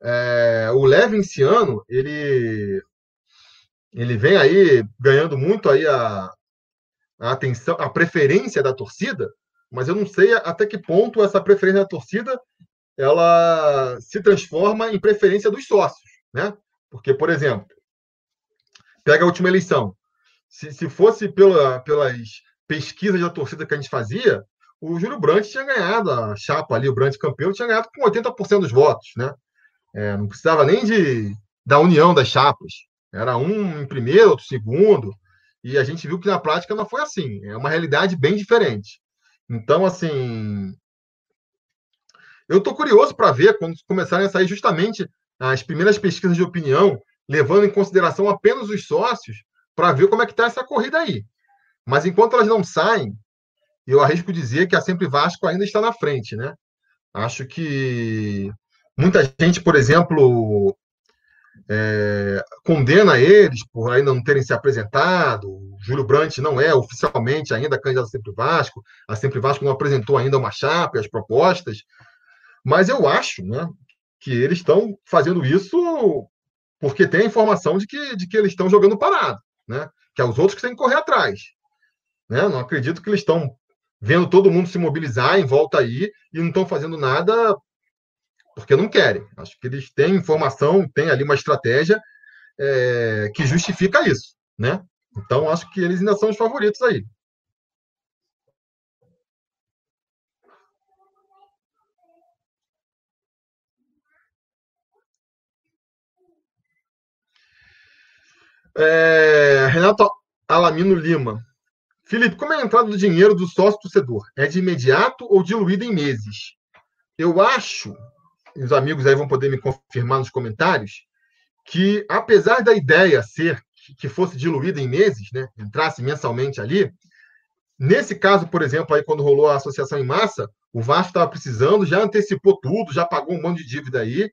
É, o Levinciano, ele ele vem aí ganhando muito aí a, a atenção, a preferência da torcida, mas eu não sei até que ponto essa preferência da torcida ela se transforma em preferência dos sócios, né? Porque, por exemplo, pega a última eleição. Se, se fosse pela, pelas pesquisas da torcida que a gente fazia, o Júlio Brandt tinha ganhado a chapa ali, o Brandt campeão, tinha ganhado com 80% dos votos, né? É, não precisava nem de, da união das chapas. Era um em primeiro, outro segundo. E a gente viu que na prática não foi assim. É uma realidade bem diferente. Então, assim. Eu estou curioso para ver quando começarem a sair justamente as primeiras pesquisas de opinião, levando em consideração apenas os sócios, para ver como é que está essa corrida aí. Mas enquanto elas não saem, eu arrisco dizer que a Sempre Vasco ainda está na frente, né? Acho que muita gente, por exemplo, é, condena eles por ainda não terem se apresentado. O Júlio Brandt não é oficialmente ainda candidato a Sempre Vasco. A Sempre Vasco não apresentou ainda uma chapa, as propostas. Mas eu acho né, que eles estão fazendo isso porque tem a informação de que, de que eles estão jogando parado, né? que é os outros que têm que correr atrás. Né? Não acredito que eles estão vendo todo mundo se mobilizar em volta aí e não estão fazendo nada porque não querem. Acho que eles têm informação, têm ali uma estratégia é, que justifica isso, né? Então, acho que eles ainda são os favoritos aí. É, Renato Alamino Lima. Felipe, como é a entrada do dinheiro do sócio torcedor? É de imediato ou diluída em meses? Eu acho, os amigos aí vão poder me confirmar nos comentários, que apesar da ideia ser que fosse diluída em meses, né, entrasse mensalmente ali, nesse caso, por exemplo, aí quando rolou a associação em massa, o Vasco estava precisando, já antecipou tudo, já pagou um monte de dívida aí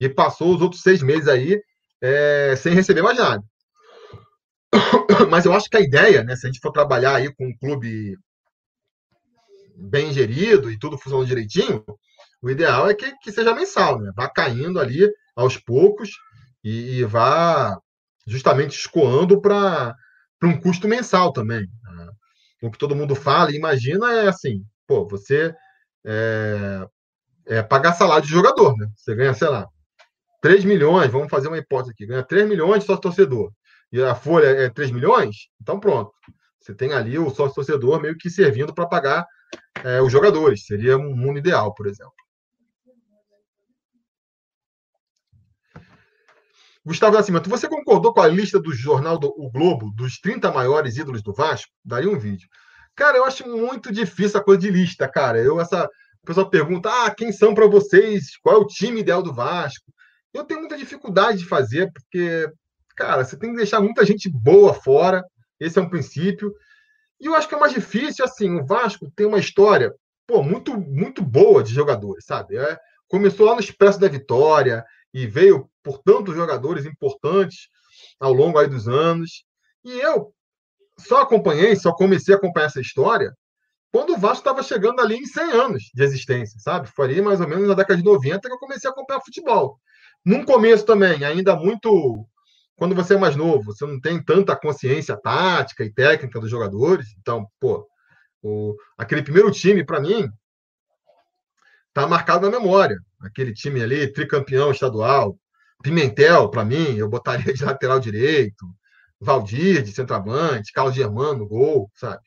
e passou os outros seis meses aí é, sem receber mais nada. <coughs> Mas eu acho que a ideia, né, se a gente for trabalhar aí com um clube bem gerido e tudo funcionando direitinho, o ideal é que, que seja mensal, né? Vá caindo ali aos poucos e, e vá justamente escoando para um custo mensal também. Né? O que todo mundo fala e imagina é assim, pô, você é, é pagar salário de jogador, né? Você ganha, sei lá, 3 milhões, vamos fazer uma hipótese aqui, ganha 3 milhões de torcedor e a folha é 3 milhões, então pronto. Você tem ali o sócio torcedor meio que servindo para pagar é, os jogadores. Seria um mundo ideal, por exemplo. Gustavo Nascimento, você concordou com a lista do jornal do o Globo dos 30 maiores ídolos do Vasco? Daria um vídeo. Cara, eu acho muito difícil a coisa de lista, cara. Eu essa pessoa pergunta: "Ah, quem são para vocês? Qual é o time ideal do Vasco?" Eu tenho muita dificuldade de fazer, porque cara, você tem que deixar muita gente boa fora. Esse é um princípio. E eu acho que é mais difícil, assim, o Vasco tem uma história, pô, muito, muito boa de jogadores, sabe? É, começou lá no Expresso da Vitória e veio por tantos jogadores importantes ao longo aí dos anos. E eu só acompanhei, só comecei a acompanhar essa história quando o Vasco estava chegando ali em 100 anos de existência, sabe? Foi ali mais ou menos na década de 90 que eu comecei a acompanhar futebol. Num começo também, ainda muito quando você é mais novo, você não tem tanta consciência tática e técnica dos jogadores. Então, pô, o, aquele primeiro time, para mim, tá marcado na memória. Aquele time ali, tricampeão estadual. Pimentel, para mim, eu botaria de <laughs> lateral direito. Valdir, de centroavante. Carlos Germano, gol, sabe?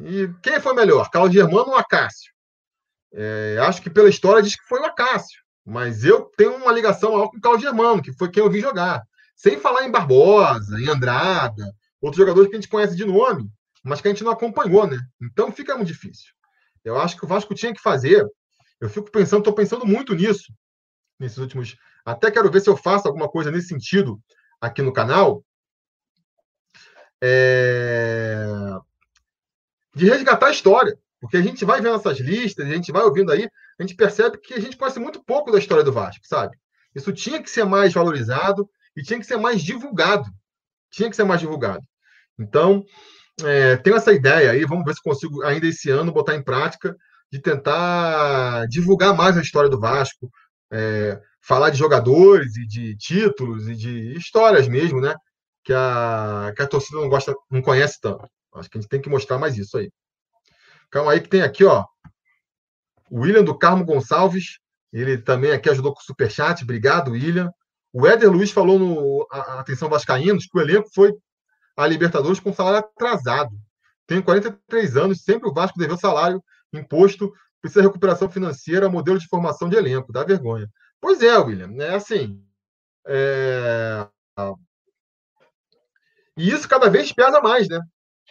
E quem foi melhor, Carlos Germano ou Acácio? É, acho que pela história diz que foi o Acácio. Mas eu tenho uma ligação maior com o Carlos Germano, que foi quem eu vi jogar. Sem falar em Barbosa, em Andrada, outros jogadores que a gente conhece de nome, mas que a gente não acompanhou, né? Então fica muito difícil. Eu acho que o Vasco tinha que fazer. Eu fico pensando, estou pensando muito nisso nesses últimos. Até quero ver se eu faço alguma coisa nesse sentido aqui no canal. É... De resgatar a história. Porque a gente vai vendo essas listas, a gente vai ouvindo aí, a gente percebe que a gente conhece muito pouco da história do Vasco, sabe? Isso tinha que ser mais valorizado e tinha que ser mais divulgado. Tinha que ser mais divulgado. Então, é, tenho essa ideia aí, vamos ver se consigo ainda esse ano botar em prática de tentar divulgar mais a história do Vasco, é, falar de jogadores e de títulos e de histórias mesmo, né? Que a, que a torcida não gosta, não conhece tanto. Acho que a gente tem que mostrar mais isso aí. Calma aí que tem aqui, ó, o William do Carmo Gonçalves, ele também aqui ajudou com o Superchat. Obrigado, William. O Éder Luiz falou no Atenção Vascaínos que o elenco foi a Libertadores com salário atrasado. Tem 43 anos, sempre o Vasco deveu salário, imposto, precisa de recuperação financeira, modelo de formação de elenco, dá vergonha. Pois é, William, é assim. É... E isso cada vez pesa mais, né?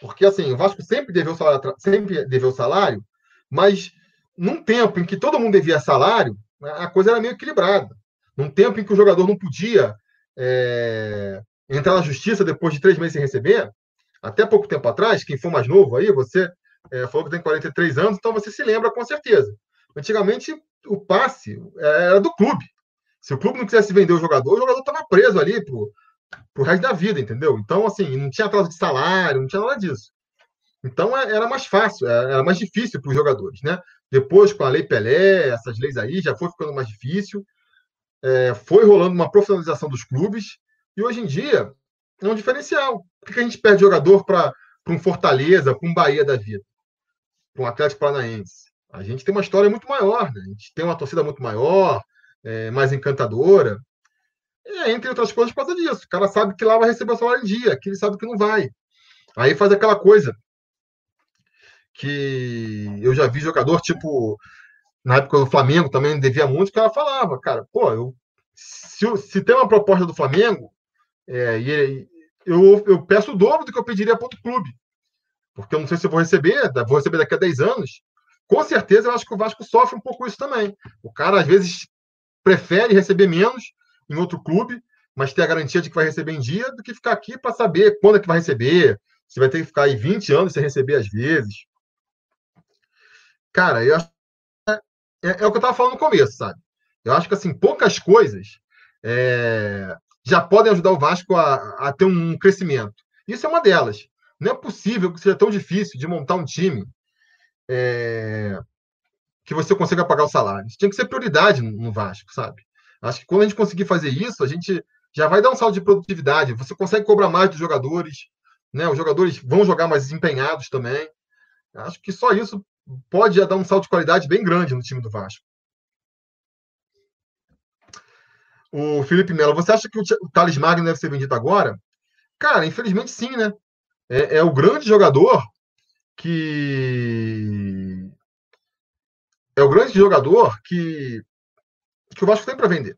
Porque assim, o Vasco sempre deveu salário, sempre deveu salário, mas num tempo em que todo mundo devia salário, a coisa era meio equilibrada. Num tempo em que o jogador não podia é, entrar na justiça depois de três meses sem receber, até pouco tempo atrás, quem for mais novo aí, você é, falou que tem 43 anos, então você se lembra com certeza. Antigamente, o passe é, era do clube. Se o clube não quisesse vender o jogador, o jogador estava preso ali pro, pro resto da vida, entendeu? Então, assim, não tinha atraso de salário, não tinha nada disso. Então, é, era mais fácil, é, era mais difícil para os jogadores, né? Depois, com a Lei Pelé, essas leis aí, já foi ficando mais difícil é, foi rolando uma profissionalização dos clubes, e hoje em dia é um diferencial. Por que a gente perde jogador para um Fortaleza, para um Bahia da vida, para um Atlético Paranaense? A gente tem uma história muito maior, né? a gente tem uma torcida muito maior, é, mais encantadora, é, entre outras coisas por causa disso. O cara sabe que lá vai receber o salário em dia, que ele sabe que não vai. Aí faz aquela coisa que eu já vi jogador tipo na época do Flamengo também devia muito, que ela falava, cara, pô, eu, se, se tem uma proposta do Flamengo, é, e, eu, eu peço o dobro do que eu pediria para outro clube. Porque eu não sei se vou receber, vou receber daqui a 10 anos. Com certeza eu acho que o Vasco sofre um pouco isso também. O cara, às vezes, prefere receber menos em outro clube, mas ter a garantia de que vai receber em dia, do que ficar aqui para saber quando é que vai receber, se vai ter que ficar aí 20 anos sem receber às vezes. Cara, eu acho é, é o que eu estava falando no começo, sabe? Eu acho que assim, poucas coisas é, já podem ajudar o Vasco a, a, ter um crescimento. Isso é uma delas. Não é possível que seja tão difícil de montar um time é, que você consiga pagar o salário. Isso tinha que ser prioridade no Vasco, sabe? Acho que quando a gente conseguir fazer isso, a gente já vai dar um salto de produtividade. Você consegue cobrar mais dos jogadores, né? Os jogadores vão jogar mais desempenhados também. Acho que só isso pode dar um salto de qualidade bem grande no time do Vasco. O Felipe Melo, você acha que o Thales Magno deve ser vendido agora? Cara, infelizmente sim, né? É, é o grande jogador que. É o grande jogador que, que o Vasco tem para vender.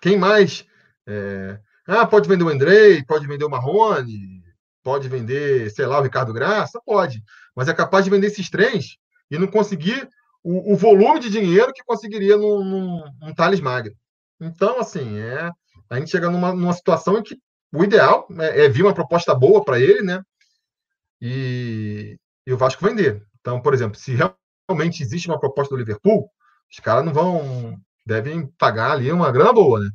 Quem mais? É... Ah, pode vender o Andrei, pode vender o Marrone, pode vender, sei lá, o Ricardo Graça, pode. Mas é capaz de vender esses três e não conseguir o, o volume de dinheiro que conseguiria num, num, num Thales Magno. Então, assim, é, a gente chega numa, numa situação em que o ideal é, é vir uma proposta boa para ele, né? E, e, o Vasco vender. Então, por exemplo, se realmente existe uma proposta do Liverpool, os caras não vão. Devem pagar ali uma grana boa, né?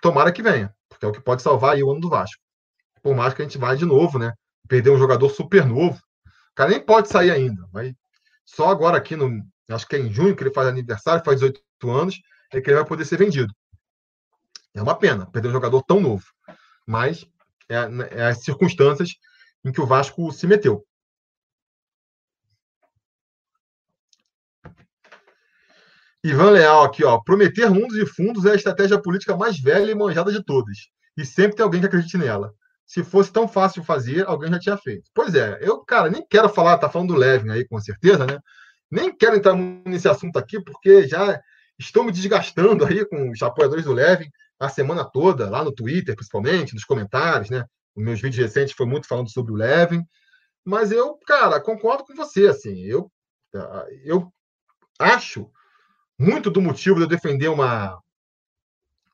Tomara que venha, porque é o que pode salvar aí o ano do Vasco. Por mais que a gente vá de novo, né? Perder um jogador super novo. O cara nem pode sair ainda. Vai só agora aqui, no, acho que é em junho, que ele faz aniversário, faz 18 anos, é que ele vai poder ser vendido. É uma pena perder um jogador tão novo. Mas é, é as circunstâncias em que o Vasco se meteu. Ivan Leal aqui, ó. Prometer mundos e fundos é a estratégia política mais velha e manjada de todas. E sempre tem alguém que acredite nela se fosse tão fácil fazer, alguém já tinha feito. Pois é, eu, cara, nem quero falar, tá falando do Levin aí, com certeza, né? Nem quero entrar nesse assunto aqui, porque já estou me desgastando aí com os apoiadores do Levin a semana toda, lá no Twitter, principalmente, nos comentários, né? Os meus vídeos recentes foi muito falando sobre o Levin. Mas eu, cara, concordo com você, assim, eu, eu acho muito do motivo de eu defender uma,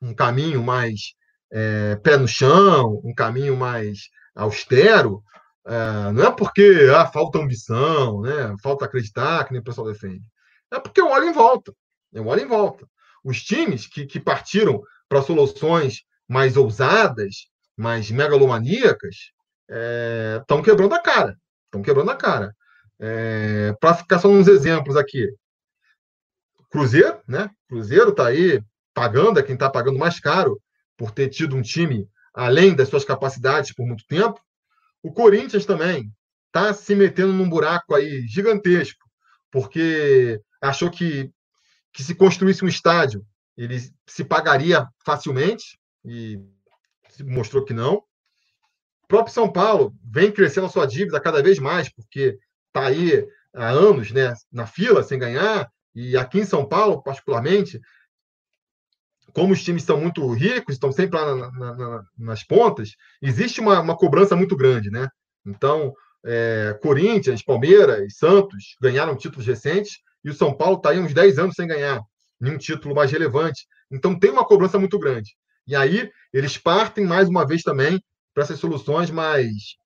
um caminho mais é, pé no chão, um caminho mais austero, é, não é porque ah, falta ambição, né, falta acreditar, que nem o pessoal defende. É porque eu olho em volta. Eu olho em volta. Os times que, que partiram para soluções mais ousadas, mais megalomaníacas, estão é, quebrando a cara. Estão quebrando a cara. É, para ficar só uns exemplos aqui. Cruzeiro, né? Cruzeiro está aí pagando, é quem está pagando mais caro por ter tido um time além das suas capacidades por muito tempo. O Corinthians também está se metendo num buraco aí gigantesco, porque achou que, que se construísse um estádio ele se pagaria facilmente e mostrou que não. O próprio São Paulo vem crescendo a sua dívida cada vez mais, porque está aí há anos né, na fila sem ganhar, e aqui em São Paulo, particularmente, como os times são muito ricos, estão sempre lá na, na, na, nas pontas, existe uma, uma, cobrança muito grande, né? Então, é, Corinthians, Palmeiras, Santos ganharam títulos recentes e o São Paulo está aí uns 10 anos sem ganhar nenhum título mais relevante. Então, tem uma cobrança muito grande. E aí, eles partem mais uma vez também para essas soluções mais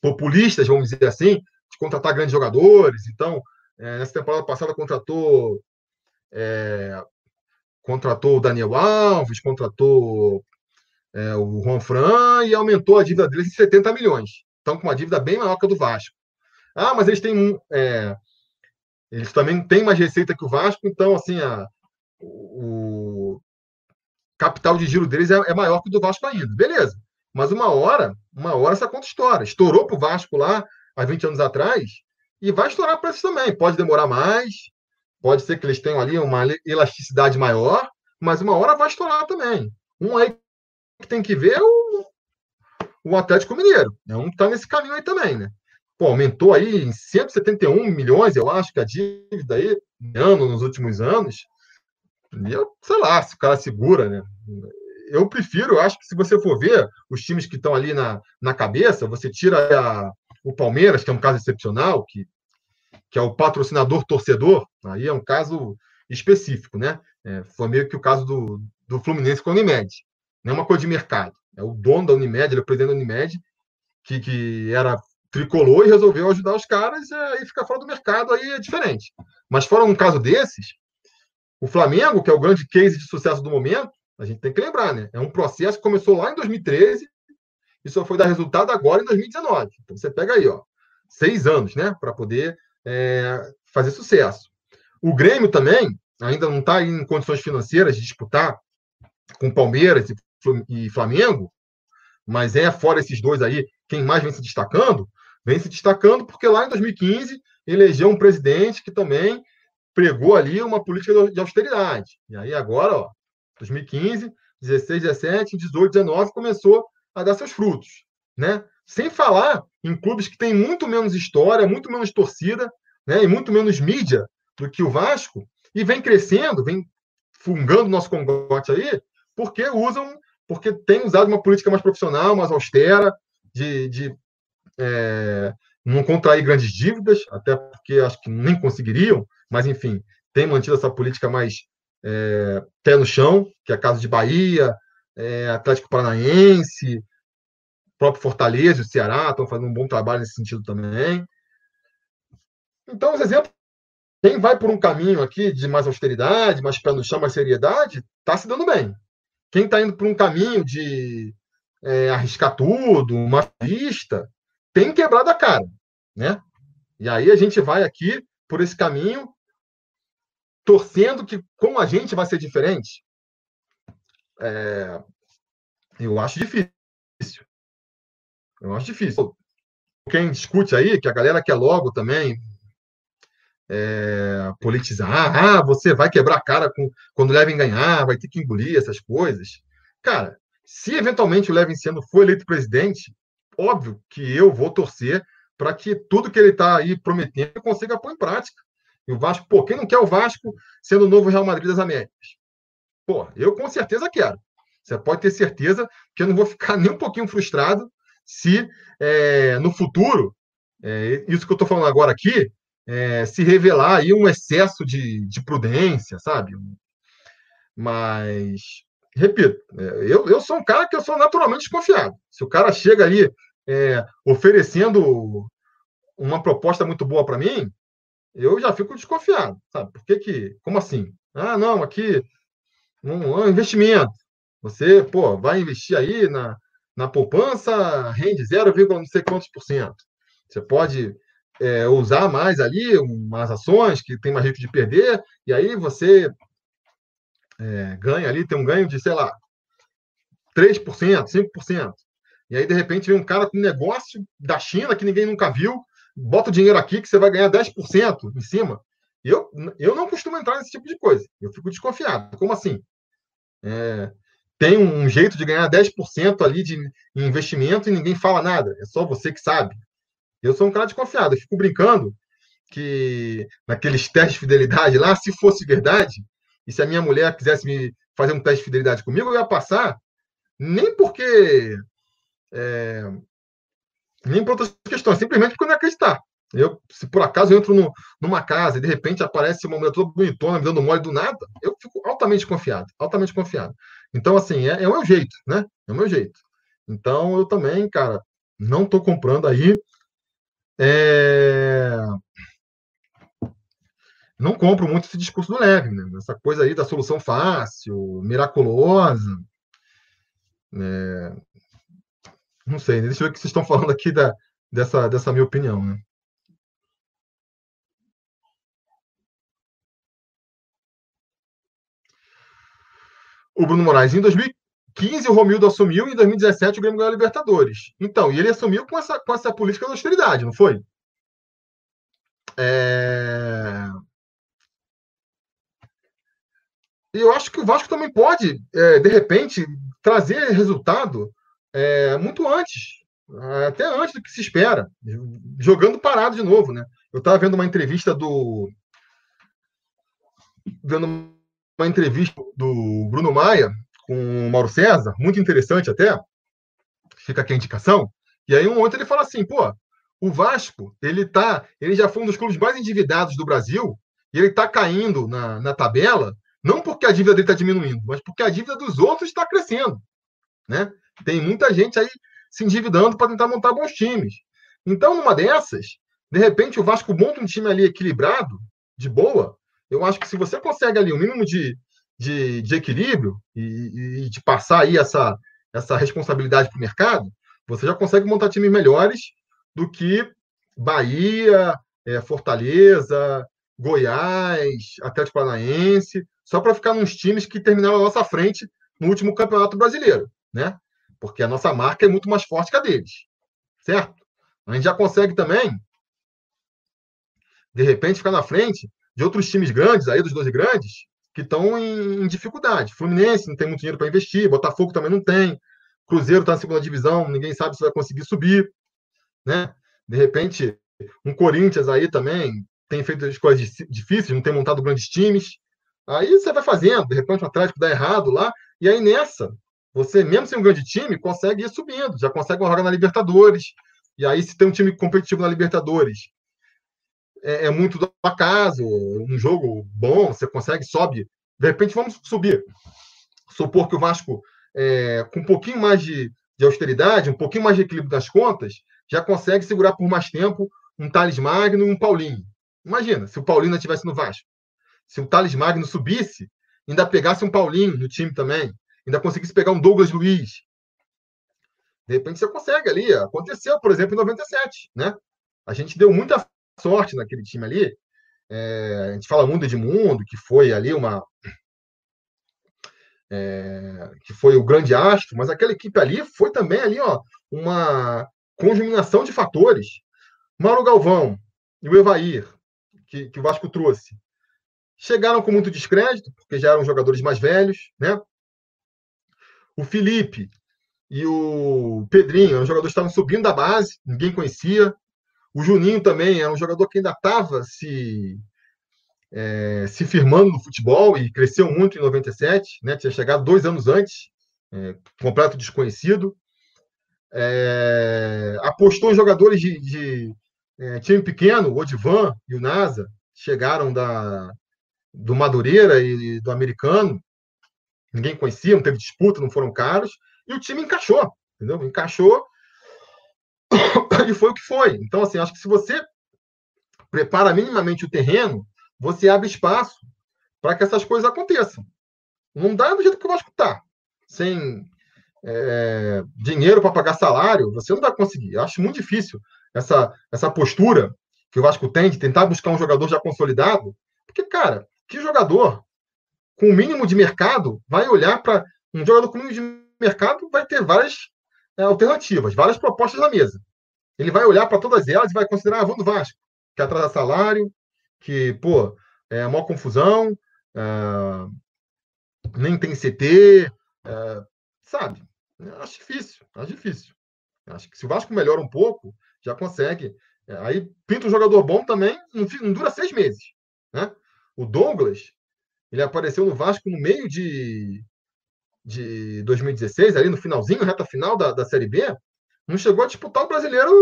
populistas, vamos dizer assim, de contratar grandes jogadores. Então, é, nessa temporada passada contratou é, contratou o Daniel Alves, contratou é, o Juan Fran e aumentou a dívida deles em 70 milhões. Estão com uma dívida bem maior que a do Vasco. Ah, mas eles têm é, eles também têm mais receita que o Vasco, então assim a, o capital de giro deles é, é maior que o do Vasco ainda. Beleza. Mas uma hora, uma hora essa conta estoura. Estourou para o Vasco lá há 20 anos atrás e vai estourar eles também. Pode demorar mais, pode ser que eles tenham ali uma elasticidade maior, mas uma hora vai estourar também. Um aí que tem que ver é o, o Atlético Mineiro. É um que está nesse caminho aí também, né? Pô, aumentou aí em 171 milhões, eu acho, que a dívida aí, ano nos últimos anos. E eu, sei lá, se o cara segura, né? Eu prefiro, eu acho que se você for ver os times que estão ali na, na cabeça, você tira a, o Palmeiras, que é um caso excepcional, que, que é o patrocinador torcedor, aí é um caso específico, né? É, foi meio que o caso do, do Fluminense com a Unimed. Não é uma coisa de mercado. É o dono da Unimed, ele é o presidente da Unimed, que, que era tricolor e resolveu ajudar os caras, aí fica fora do mercado, aí é diferente. Mas fora um caso desses, o Flamengo, que é o grande case de sucesso do momento, a gente tem que lembrar, né? É um processo que começou lá em 2013 e só foi dar resultado agora em 2019. Então você pega aí, ó, seis anos, né, para poder é, fazer sucesso. O Grêmio também ainda não está em condições financeiras de disputar com Palmeiras e Flamengo, mas é fora esses dois aí quem mais vem se destacando, vem se destacando porque lá em 2015 elegeu um presidente que também pregou ali uma política de austeridade. E aí agora, ó, 2015, 16, 17, 18, 19 começou a dar seus frutos, né? Sem falar em clubes que têm muito menos história, muito menos torcida, né? E muito menos mídia do que o Vasco e vem crescendo, vem fungando nosso congote aí, porque usam, porque tem usado uma política mais profissional, mais austera, de, de é, não contrair grandes dívidas, até porque acho que nem conseguiriam, mas enfim, tem mantido essa política mais é, pé no chão, que é caso de Bahia, é, Atlético Paranaense, próprio Fortaleza, o Ceará estão fazendo um bom trabalho nesse sentido também. Então, os exemplos, quem vai por um caminho aqui de mais austeridade, mais pé no chão, mais seriedade, está se dando bem. Quem está indo por um caminho de é, arriscar tudo, uma vista, tem quebrado a cara, né? E aí a gente vai aqui por esse caminho, torcendo que com a gente vai ser diferente. É, eu acho difícil. Eu acho difícil. Quem discute aí, que a galera quer logo também é, politizar, ah, você vai quebrar a cara com, quando o Levin ganhar, vai ter que engolir essas coisas. Cara, se eventualmente o Levin sendo for eleito presidente, óbvio que eu vou torcer para que tudo que ele está aí prometendo consiga pôr em prática. E o Vasco, pô, quem não quer o Vasco sendo o novo Real Madrid das Américas? Pô, eu com certeza quero. Você pode ter certeza que eu não vou ficar <laughs> nem um pouquinho frustrado se é, no futuro, é, isso que eu estou falando agora aqui, é, se revelar aí um excesso de, de prudência, sabe? Mas, repito, é, eu, eu sou um cara que eu sou naturalmente desconfiado. Se o cara chega ali é, oferecendo uma proposta muito boa para mim, eu já fico desconfiado, sabe? Por que que, como assim? Ah, não, aqui um, um investimento. Você, pô, vai investir aí na, na poupança, rende 0, não sei quantos por cento. Você pode é, usar mais ali umas ações que tem mais risco de perder, e aí você é, ganha ali, tem um ganho de, sei lá, 3%, 5%. E aí, de repente, vem um cara com um negócio da China que ninguém nunca viu, bota o dinheiro aqui que você vai ganhar 10% em cima. Eu, eu não costumo entrar nesse tipo de coisa. Eu fico desconfiado. Como assim? É, tem um jeito de ganhar 10% ali de investimento e ninguém fala nada. É só você que sabe. Eu sou um cara desconfiado. Eu fico brincando que naqueles testes de fidelidade lá, se fosse verdade, e se a minha mulher quisesse me fazer um teste de fidelidade comigo, eu ia passar, nem porque. É, nem por outras questões, simplesmente porque eu não acreditar. Eu, se por acaso eu entro no, numa casa e de repente aparece uma mulher toda bonitona me dando mole do nada, eu fico altamente confiado, altamente confiado. Então, assim, é, é o meu jeito, né? É o meu jeito. Então, eu também, cara, não estou comprando aí. É... Não compro muito esse discurso do Leve, né? Essa coisa aí da solução fácil, miraculosa. É... Não sei, deixa eu ver o que vocês estão falando aqui da, dessa, dessa minha opinião, né? O Bruno Moraes. Em 2015, o Romildo assumiu, e em 2017 o Grêmio ganhou a Libertadores. Então, e ele assumiu com essa, com essa política de austeridade, não foi? É... E eu acho que o Vasco também pode, é, de repente, trazer resultado é, muito antes, até antes do que se espera, jogando parado de novo, né? Eu estava vendo uma entrevista do. Vendo uma entrevista do Bruno Maia com o Mauro César, muito interessante até, fica aqui a indicação, e aí um ontem ele fala assim, pô, o Vasco, ele tá, ele já foi um dos clubes mais endividados do Brasil, e ele está caindo na, na tabela, não porque a dívida dele está diminuindo, mas porque a dívida dos outros está crescendo, né? Tem muita gente aí se endividando para tentar montar bons times. Então, numa dessas, de repente o Vasco monta um time ali equilibrado, de boa, eu acho que se você consegue ali um mínimo de, de, de equilíbrio e, e, de passar aí essa, essa responsabilidade para o mercado, você já consegue montar times melhores do que Bahia, é, Fortaleza, Goiás, Atlético Paranaense, só para ficar nos times que terminaram a nossa frente no último Campeonato Brasileiro, né? Porque a nossa marca é muito mais forte que a deles, certo? A gente já consegue também, de repente, ficar na frente de outros times grandes, aí dos 12 grandes, que estão em, em, dificuldade. Fluminense não tem muito dinheiro para investir, Botafogo também não tem, Cruzeiro está na segunda divisão, ninguém sabe se vai conseguir subir. Né? De repente, um Corinthians aí também tem feito as coisas difíceis, não tem montado grandes times. Aí você vai fazendo, de repente o Atlético dá errado lá, e aí nessa, você, mesmo sem um grande time, consegue ir subindo, já consegue uma vaga na Libertadores. E aí, se tem um time competitivo na Libertadores é, é, muito do acaso, um jogo bom, você consegue, sobe. De repente, vamos subir. Supor que o Vasco, é, com um pouquinho mais de, de austeridade, um pouquinho mais de equilíbrio das contas, já consegue segurar por mais tempo um Thales Magno e um Paulinho. Imagina, se o Paulinho não estivesse no Vasco. Se o Thales Magno subisse, ainda pegasse um Paulinho no time também, ainda conseguisse pegar um Douglas Luiz. De repente você consegue ali. Aconteceu, por exemplo, em 97, né? A gente deu muita sorte naquele time ali. É, a gente fala muito de Edmundo, que foi ali uma. É, que foi o grande astro, mas aquela equipe ali foi também ali, ó, uma conjuminação de fatores. Mauro Galvão e o Evair, que, que o Vasco trouxe, chegaram com muito descrédito, porque já eram jogadores mais velhos, né? O Felipe e o Pedrinho eram jogadores estavam subindo da base, ninguém conhecia. O Juninho também é um jogador que ainda estava se, é, se firmando no futebol e cresceu muito em 97, né? tinha chegado dois anos antes, é, completo desconhecido. É, apostou em jogadores de, de é, time pequeno, o Odivan e o Nasa, chegaram da, do Madureira e do americano, ninguém conhecia, não teve disputa, não foram caros, e o time encaixou, entendeu? Encaixou <coughs> e foi o que foi. Então, assim, acho que se você prepara minimamente o terreno, você abre espaço para que essas coisas aconteçam. Não dá do jeito que o Vasco está. Sem é, dinheiro para pagar salário, você não vai conseguir. Eu acho muito difícil essa, essa postura que o Vasco tem de tentar buscar um jogador já consolidado. Porque, cara, que jogador com o mínimo de mercado vai olhar para um jogador com o mínimo de mercado vai ter várias é, alternativas, várias propostas na mesa. Ele vai olhar para todas elas e vai considerar ah, Van do Vasco, que atrasa salário, que, pô, é maior confusão, é, nem tem CT, é, sabe? Acho difícil, acho difícil. Acho que se o Vasco melhora um pouco, já consegue. É, aí pinta um jogador bom também, não, não dura seis meses. Né? O Douglas, ele apareceu no Vasco no meio de, de 2016, ali no finalzinho, reta final da, da Série B, não chegou a disputar o brasileiro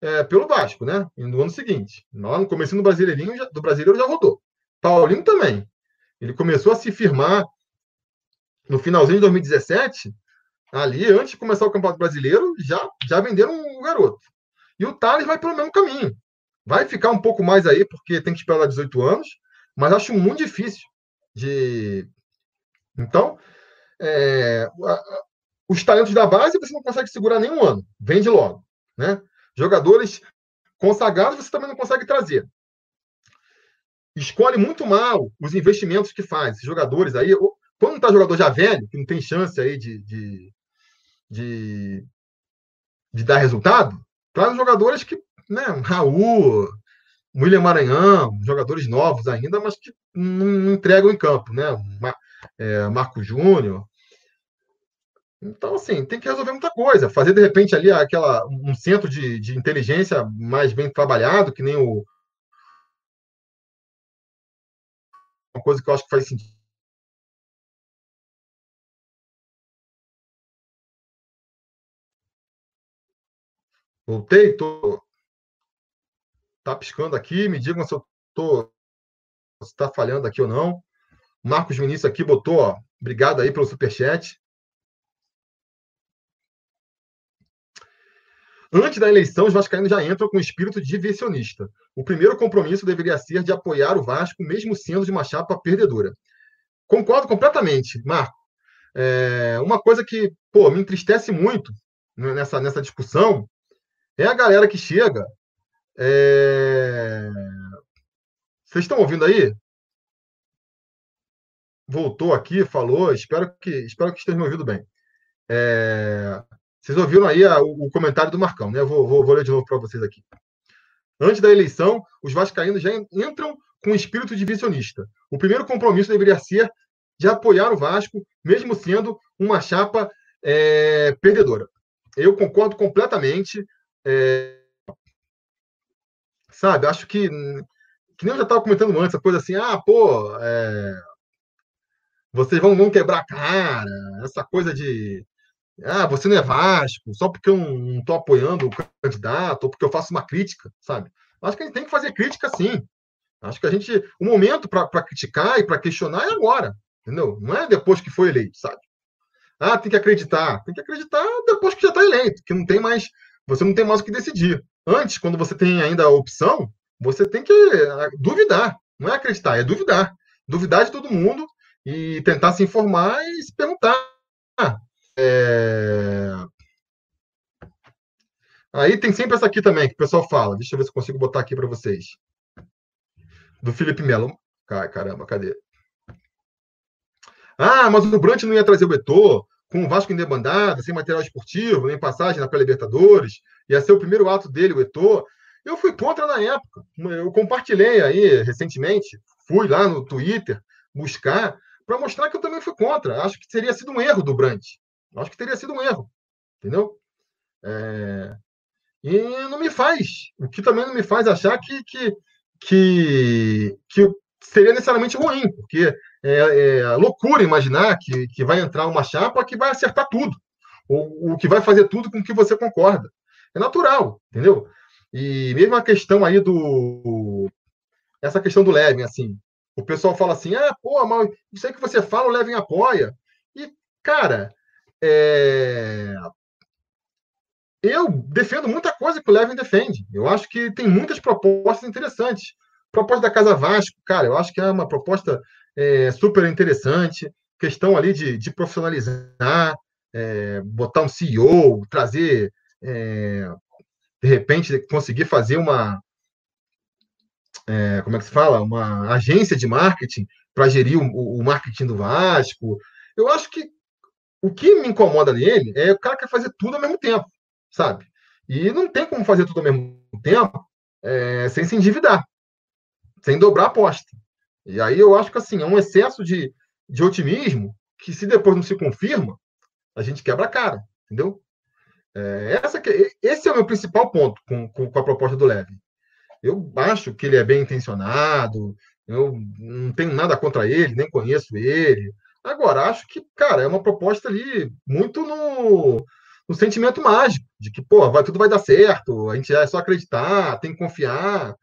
é, pelo Vasco, né? no ano seguinte. Lá no começo do Brasileirinho, já, do Brasileiro já rodou. Paulinho também. Ele começou a se firmar no finalzinho de 2017, ali, antes de começar o Campeonato Brasileiro, já, já venderam um garoto. E o Thales vai pelo mesmo caminho. Vai ficar um pouco mais aí, porque tem que esperar lá 18 anos, mas acho muito difícil de. Então, é, os talentos da base você não consegue segurar nenhum ano, vende logo. Né? Jogadores consagrados você também não consegue trazer. Escolhe muito mal os investimentos que faz. Jogadores aí, quando está jogador já velho, que não tem chance aí de, de, de, de dar resultado, traz jogadores que, né, Raul, William Maranhão, jogadores novos ainda, mas que não entregam em campo, né? É, Marco Júnior. Então, assim, tem que resolver muita coisa. Fazer, de repente, ali aquela, um centro de, de inteligência mais bem trabalhado, que nem o. Uma coisa que eu acho que faz sentido. Voltei, tô. Tá piscando aqui, me digam se eu tô. Se está falhando aqui ou não. Marcos Vinícius aqui botou, ó. Obrigado aí pelo superchat. Antes da eleição, os vascaínos já entram com espírito diversionista. O primeiro compromisso deveria ser de apoiar o Vasco, mesmo sendo de uma chapa perdedora. Concordo completamente, Marco. É, uma coisa que pô, me entristece muito nessa, nessa discussão é a galera que chega. É... Vocês estão ouvindo aí? Voltou aqui, falou. Espero que, espero que estejam me ouvindo bem. É... Vocês ouviram aí a, o, o, comentário do Marcão, né? Eu vou, vou, vou ler de novo para vocês aqui. Antes da eleição, os vascaínos já entram com espírito divisionista. O primeiro compromisso deveria ser de apoiar o Vasco, mesmo sendo uma chapa é, perdedora. Eu concordo completamente. É, sabe, acho que, que nem eu já estava comentando antes, a coisa assim, ah, pô, é, vocês vão, vão quebrar a cara, essa coisa de ah, você não é Vasco, só porque eu não estou apoiando o candidato, ou porque eu faço uma crítica, sabe? Acho que a gente tem que fazer crítica sim. Acho que a gente. O momento para criticar e para questionar é agora, entendeu? Não é depois que foi eleito, sabe? Ah, tem que acreditar. Tem que acreditar depois que já está eleito, que não tem mais. Você não tem mais o que decidir. Antes, quando você tem ainda a opção, você tem que ah, duvidar. Não é acreditar, é duvidar. Duvidar de todo mundo e tentar se informar e se perguntar. É... Aí tem sempre essa aqui também, que o pessoal fala. Deixa eu ver se eu consigo botar aqui para vocês. Do Felipe Melo. Caramba, cadê? Ah, mas o Brant não ia trazer o Betor, com o Vasco em debandada, sem material esportivo, nem passagem na pré-Libertadores. Ia ser o primeiro ato dele, o Etor. Eu fui contra na época. Eu compartilhei aí recentemente, fui lá no Twitter buscar para mostrar que eu também fui contra. Acho que teria sido um erro do Brant. Acho que teria sido um erro, entendeu? É... E não me faz, o que também não me faz achar que, que, que, que seria necessariamente ruim, porque é, é loucura imaginar que, que vai entrar uma chapa que vai acertar tudo, ou o que vai fazer tudo com que você concorda. É natural, entendeu? E mesmo a questão aí do. Essa questão do Levin, assim. O pessoal fala assim: ah, pô, mas isso aí que você fala, o Levin apoia. E, cara, é... Eu defendo muita coisa que o Levin defende. Eu acho que tem muitas propostas interessantes. Proposta da Casa Vasco, cara, eu acho que é uma proposta é, super interessante. Questão ali de, de profissionalizar, é, botar um CEO, trazer, é, de repente, conseguir fazer uma. É, como é que se fala? Uma agência de marketing para gerir o, o marketing do Vasco. Eu acho que o que me incomoda nele é o cara quer fazer tudo ao mesmo tempo, sabe? E não tem como fazer tudo ao mesmo tempo é, sem se endividar. sem dobrar a aposta. E aí eu acho que assim, é um excesso de, de otimismo que, se depois não se confirma, a gente quebra a cara, entendeu? É, essa esse é o meu principal ponto com, com, com a proposta do Levy. Eu acho que ele é bem intencionado, eu não tenho nada contra ele, nem conheço ele. Agora, acho que, cara, é uma proposta ali muito no, no sentimento mágico, de que, pô, vai, tudo vai dar certo, a gente é só acreditar, tem que confiar.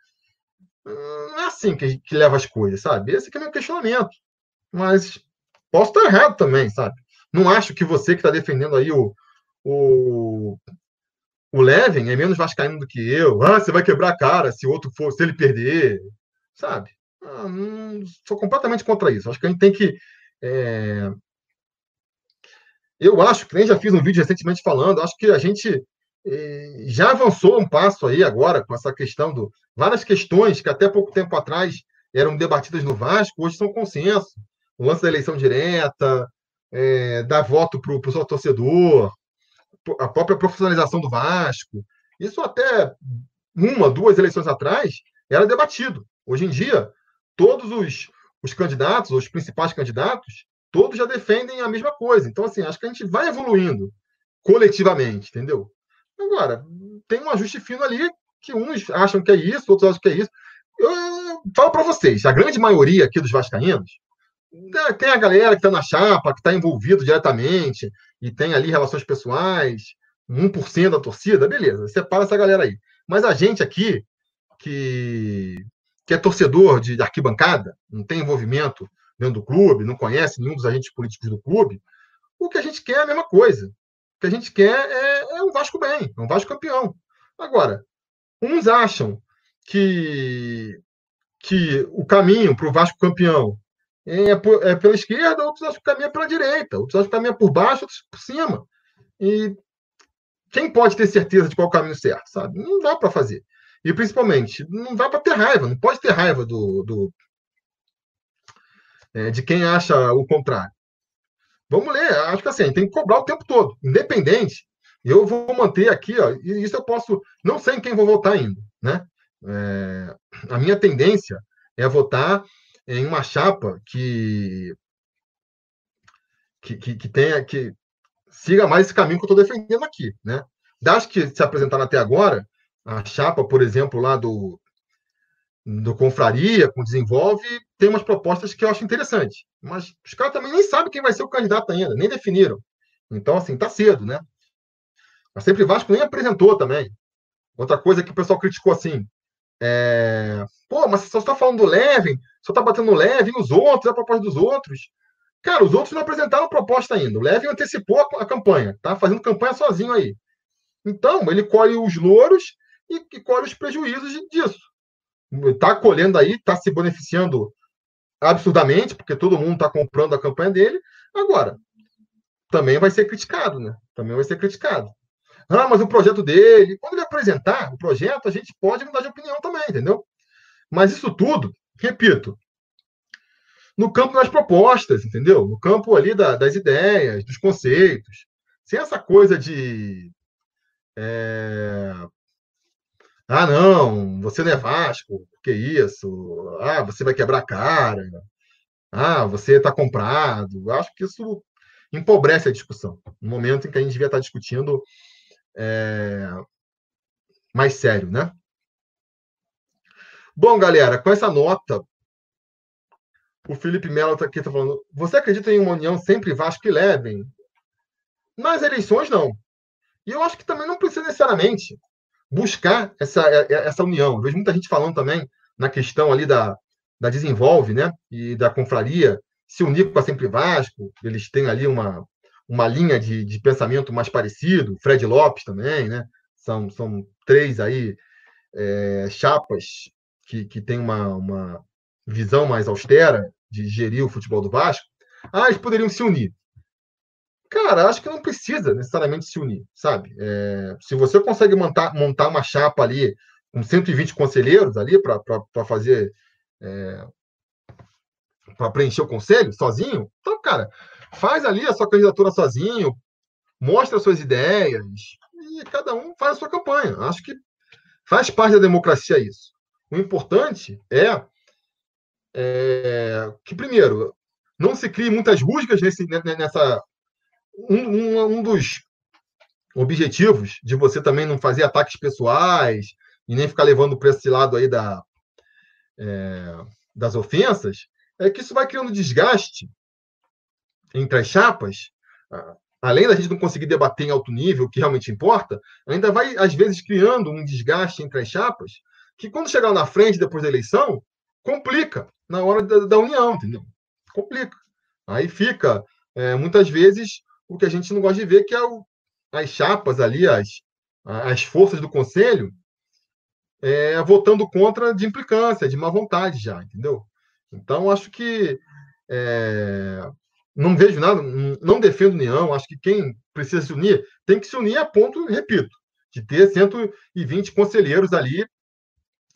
Não é assim que, que leva as coisas, sabe? Esse é o meu questionamento. Mas posso estar errado também, sabe? Não acho que você que está defendendo aí o, o, o Levin é menos vascaíno do que eu. Ah, você vai quebrar a cara se o outro for, se ele perder, sabe? Ah, não, sou completamente contra isso. Acho que a gente tem que. É... Eu acho que nem já fiz um vídeo recentemente falando, acho que a gente é, já avançou um passo aí agora com essa questão do. Várias questões que até pouco tempo atrás eram debatidas no Vasco, hoje são consenso. O lance da eleição direta, é, dar voto para o torcedor, a própria profissionalização do Vasco. Isso até uma, duas eleições atrás era debatido. Hoje em dia, todos os, os candidatos, os principais candidatos, todos já defendem a mesma coisa. Então, assim, acho que a gente vai evoluindo coletivamente, entendeu? Agora, tem um ajuste fino ali que uns acham que é isso, outros acham que é isso. Eu, eu falo para vocês, a grande maioria aqui dos vascaínos, tem a galera que está na chapa, que está envolvido diretamente e tem ali relações pessoais, 1% da torcida, beleza, separa essa galera aí. Mas a gente aqui, que que é torcedor de, arquibancada, não tem envolvimento dentro do clube, não conhece nenhum dos agentes políticos do clube, o que a gente quer é a mesma coisa. O que a gente quer é, é um Vasco bem, é um Vasco campeão. Agora, uns acham que, que o caminho para o Vasco campeão é, por, é, pela esquerda, outros acham que o caminho é pela direita, outros acham que o caminho é por baixo, outros por cima. E quem pode ter certeza de qual é caminho certo, sabe? Não dá para fazer. E principalmente, não dá para ter raiva, não pode ter raiva do, do é, de quem acha o contrário. Vamos ler, acho que assim, tem que cobrar o tempo todo, independente. Eu vou manter aqui, ó, e isso eu posso, não sei em quem vou votar ainda, né? É, a minha tendência é votar em uma chapa que que, que, que tenha que siga mais esse caminho que eu estou defendendo aqui, né? Das que se apresentaram até agora, a chapa, por exemplo, lá do, do Confraria, com Desenvolve, tem umas propostas que eu acho interessantes. Mas os caras também nem sabem quem vai ser o candidato ainda, nem definiram. Então, assim, tá cedo, né? Mas sempre Vasco nem apresentou também. Outra coisa que o pessoal criticou assim. É... Pô, mas você só está falando do Levin, só está batendo no Levin, os outros, a proposta dos outros. Cara, os outros não apresentaram proposta ainda. O Levin antecipou a, campanha, tá fazendo campanha sozinho aí. Então, ele colhe os louros e, e colhe os prejuízos disso. Está colhendo aí, está se beneficiando absurdamente, porque todo mundo está comprando a campanha dele. Agora, também vai ser criticado, né? Também vai ser criticado. Ah, mas o projeto dele, quando ele apresentar o projeto, a gente pode mudar de opinião também, entendeu? Mas isso tudo, repito, no campo das propostas, entendeu? No campo ali da, das ideias, dos conceitos. Sem essa coisa de é, ah, não, você não é Vasco, que isso? Ah, você vai quebrar a cara. Ah, você está comprado. Eu acho que isso empobrece a discussão. No momento em que a gente devia estar discutindo é, mais sério, né? Bom, galera, com essa nota, o Felipe Melo está aqui tá falando. Você acredita em uma união sempre Vasco e Levem? Nas eleições, não. E eu acho que também não precisa necessariamente buscar essa, é, é, essa união. Eu vejo muita gente falando também na questão ali da, da Desenvolve, né? E da confraria, se unir com a Sempre Vasco, eles têm ali uma, uma linha de, de pensamento mais parecido, Fred Lopes também, né? São, são três aí é, chapas que, que têm uma, uma visão mais austera de gerir o futebol do Vasco. Ah, eles poderiam se unir. Cara, acho que não precisa necessariamente se unir, sabe? É, se você consegue montar, montar uma chapa ali com 120 conselheiros ali para fazer. É, para preencher o conselho sozinho, então, cara, faz ali a sua candidatura sozinho, mostra suas ideias e cada um faz a sua campanha. Acho que faz parte da democracia isso. O importante é é, que, primeiro, não se crie muitas rusgas nesse, nessa. Um, um, um dos objetivos de você também não fazer ataques pessoais e nem ficar levando para esse lado aí da, é, das ofensas, é que isso vai criando desgaste entre as chapas, além da gente não conseguir debater em alto nível o que realmente importa, ainda vai, às vezes, criando um desgaste entre as chapas, que quando chegar na frente, depois da eleição, complica na hora da, da união, entendeu? Complica. Aí fica, é, muitas vezes, o que a gente não gosta de ver, que é o, as chapas ali, as, as forças do conselho, é, votando contra de implicância, de má vontade já, entendeu? Então, acho que é, não vejo nada, não defendo união, acho que quem precisa se unir tem que se unir a ponto, repito, de ter 120 conselheiros ali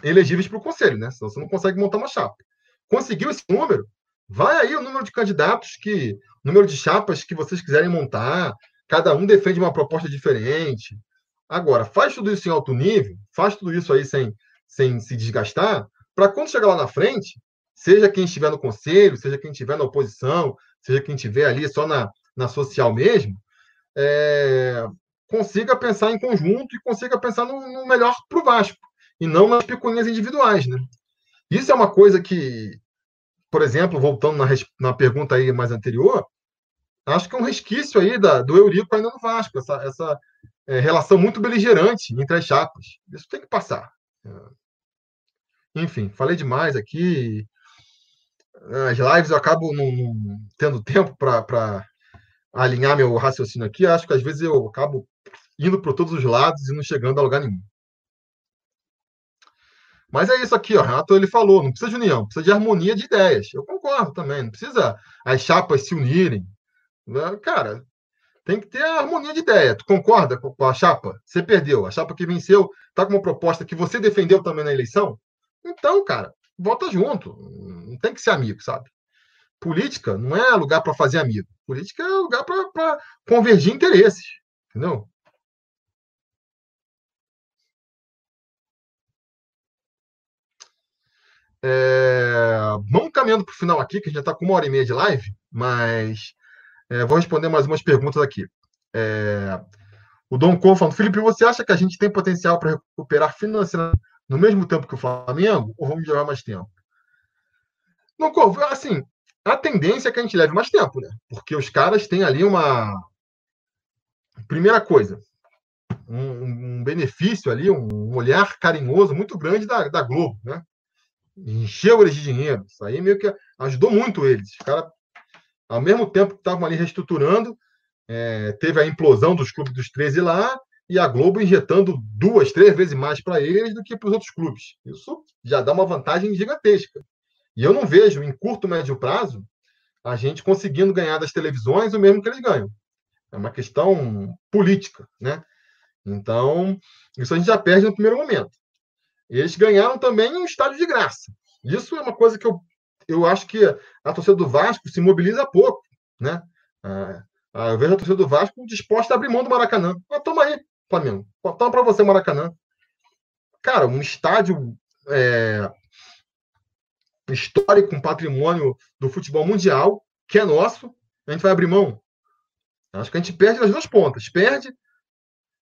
elegíveis para o conselho, né? Senão você não consegue montar uma chapa. Conseguiu esse número? Vai aí o número de candidatos que, número de chapas que vocês quiserem montar, cada um defende uma proposta diferente. Agora, faz tudo isso em alto nível, faz tudo isso aí sem, sem se desgastar, para quando chegar lá na frente, seja quem estiver no conselho, seja quem estiver na oposição, seja quem estiver ali só na, na social mesmo, é, consiga pensar em conjunto e consiga pensar no, no melhor para o Vasco, e não nas picuinhas individuais. Né? Isso é uma coisa que, por exemplo, voltando na, na pergunta aí mais anterior, acho que é um resquício aí da, do Eurico ainda no Vasco, essa, essa é, relação muito beligerante entre as chapas. Isso tem que passar. É. Enfim, falei demais aqui as lives eu acabo não, não tendo tempo para alinhar meu raciocínio aqui. Acho que às vezes eu acabo indo para todos os lados e não chegando a lugar nenhum. Mas é isso aqui, ó. Renato ele falou, não precisa de união, precisa de harmonia de ideias. Eu concordo também, não precisa as chapas se unirem. Cara, tem que ter a harmonia de ideia. Tu concorda com a chapa? Você perdeu. A chapa que venceu está com uma proposta que você defendeu também na eleição? Então, cara, vota junto. Não tem que ser amigo, sabe? Política não é lugar para fazer amigo. Política é lugar para convergir interesses. Entendeu? É, vamos caminhando para o final aqui, que a gente já está com uma hora e meia de live, mas é, vou responder mais umas perguntas aqui. É, o Dom Cor falando, Felipe, você acha que a gente tem potencial para recuperar financeiramente no mesmo tempo que o Flamengo, ou vamos levar mais tempo? Não, assim, a tendência é que a gente leve mais tempo, né? Porque os caras têm ali uma. Primeira coisa, um, um benefício ali, um olhar carinhoso muito grande da, da Globo, né? Encheu eles de dinheiro. Isso aí meio que ajudou muito eles. Os caras, ao mesmo tempo que estavam ali reestruturando, é, teve a implosão dos clubes dos 13 lá, e a Globo injetando duas, três vezes mais para eles do que para os outros clubes. Isso já dá uma vantagem gigantesca. E eu não vejo, em curto, médio prazo, a gente conseguindo ganhar das televisões o mesmo que eles ganham. É uma questão política, né? Então, isso a gente já perde no primeiro momento. Eles ganharam também um estádio de graça. Isso é uma coisa que eu, eu acho que a torcida do Vasco se mobiliza pouco, né? Ah, ah eu vejo a torcida do Vasco disposta a abrir mão do Maracanã. Ah, toma aí, Flamengo. Toma para você, Maracanã. Cara, um estádio é, histórico, um patrimônio do futebol mundial, que é nosso, a gente vai abrir mão. Acho que a gente perde nas duas pontas. Perde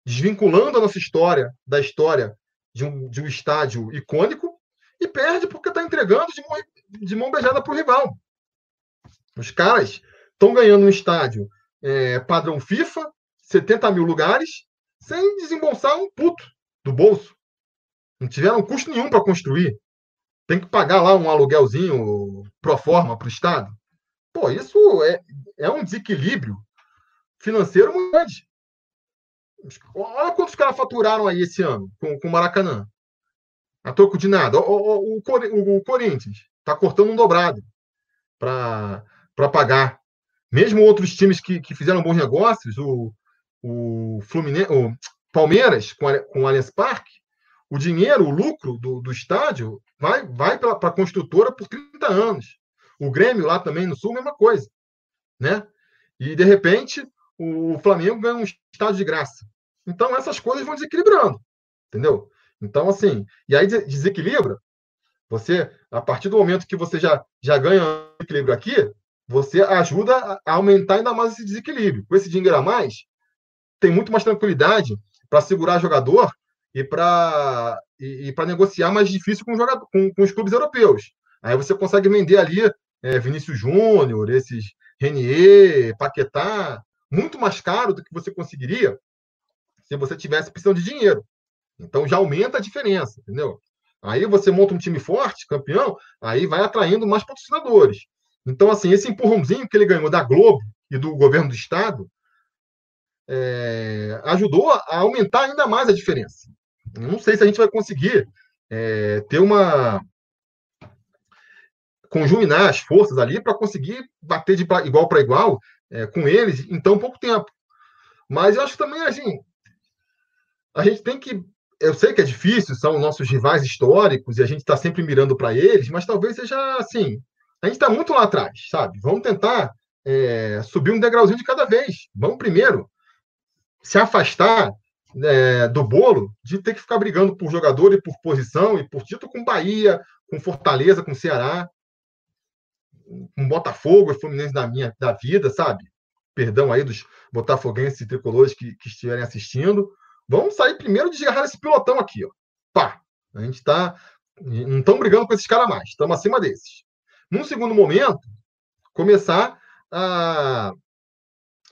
desvinculando a nossa história da história de um, de um estádio icônico e perde porque está entregando de mão, de mão beijada para o rival. Os caras estão ganhando um estádio é, padrão FIFA, 70 mil lugares, sem desembolsar um puto do bolso. Não tiveram custo nenhum para construir. Tem que pagar lá um aluguelzinho pro forma para o Estado. Pô, isso é, é um desequilíbrio financeiro muito grande. Olha quantos caras faturaram aí esse ano com, o Maracanã. A troco de nada. O, o, o, o Corinthians está cortando um dobrado para pagar. Mesmo outros times que, que fizeram bons negócios, o, o Fluminense, o Palmeiras com, com o Allianz Parque, o dinheiro, o lucro do, do estádio vai, vai para a construtora por 30 anos. O Grêmio lá também no Sul, mesma coisa. Né? E, de repente, o Flamengo ganha um estádio de graça. Então, essas coisas vão desequilibrando. Entendeu? Então, assim, e aí desequilibra. Você, a partir do momento que você já, já ganha equilíbrio aqui, você ajuda a aumentar ainda mais esse desequilíbrio. Com esse dinheiro a mais, tem muito mais tranquilidade para segurar jogador e para e, e para negociar mais difícil com, jogador, com, com, os clubes europeus. Aí você consegue vender ali é, Vinícius Júnior, esses Renier, Paquetá, muito mais caro do que você conseguiria se você tivesse precisando de dinheiro. Então já aumenta a diferença, entendeu? Aí você monta um time forte, campeão, aí vai atraindo mais patrocinadores. Então, assim, esse empurrãozinho que ele ganhou da Globo e do governo do Estado é, ajudou a aumentar ainda mais a diferença. Não sei se a gente vai conseguir é, ter uma. conjuminar as forças ali para conseguir bater de igual para igual é, com eles em tão pouco tempo. Mas eu acho que também, assim, a gente tem que. Eu sei que é difícil, são nossos rivais históricos e a gente está sempre mirando para eles, mas talvez seja assim. A gente está muito lá atrás, sabe? Vamos tentar é, subir um degrauzinho de cada vez. Vamos primeiro se afastar é, do bolo de ter que ficar brigando por jogador e por posição e por título com Bahia, com Fortaleza, com Ceará, com Botafogo e Fluminense da minha da vida, sabe? Perdão aí dos botafoguenses e tricolores que, que estiverem assistindo. Vamos sair primeiro de agarrar esse pilotão aqui, ó. Pá! A gente está não estamos brigando com esses caras mais, estamos acima desses. Num segundo momento, começar a,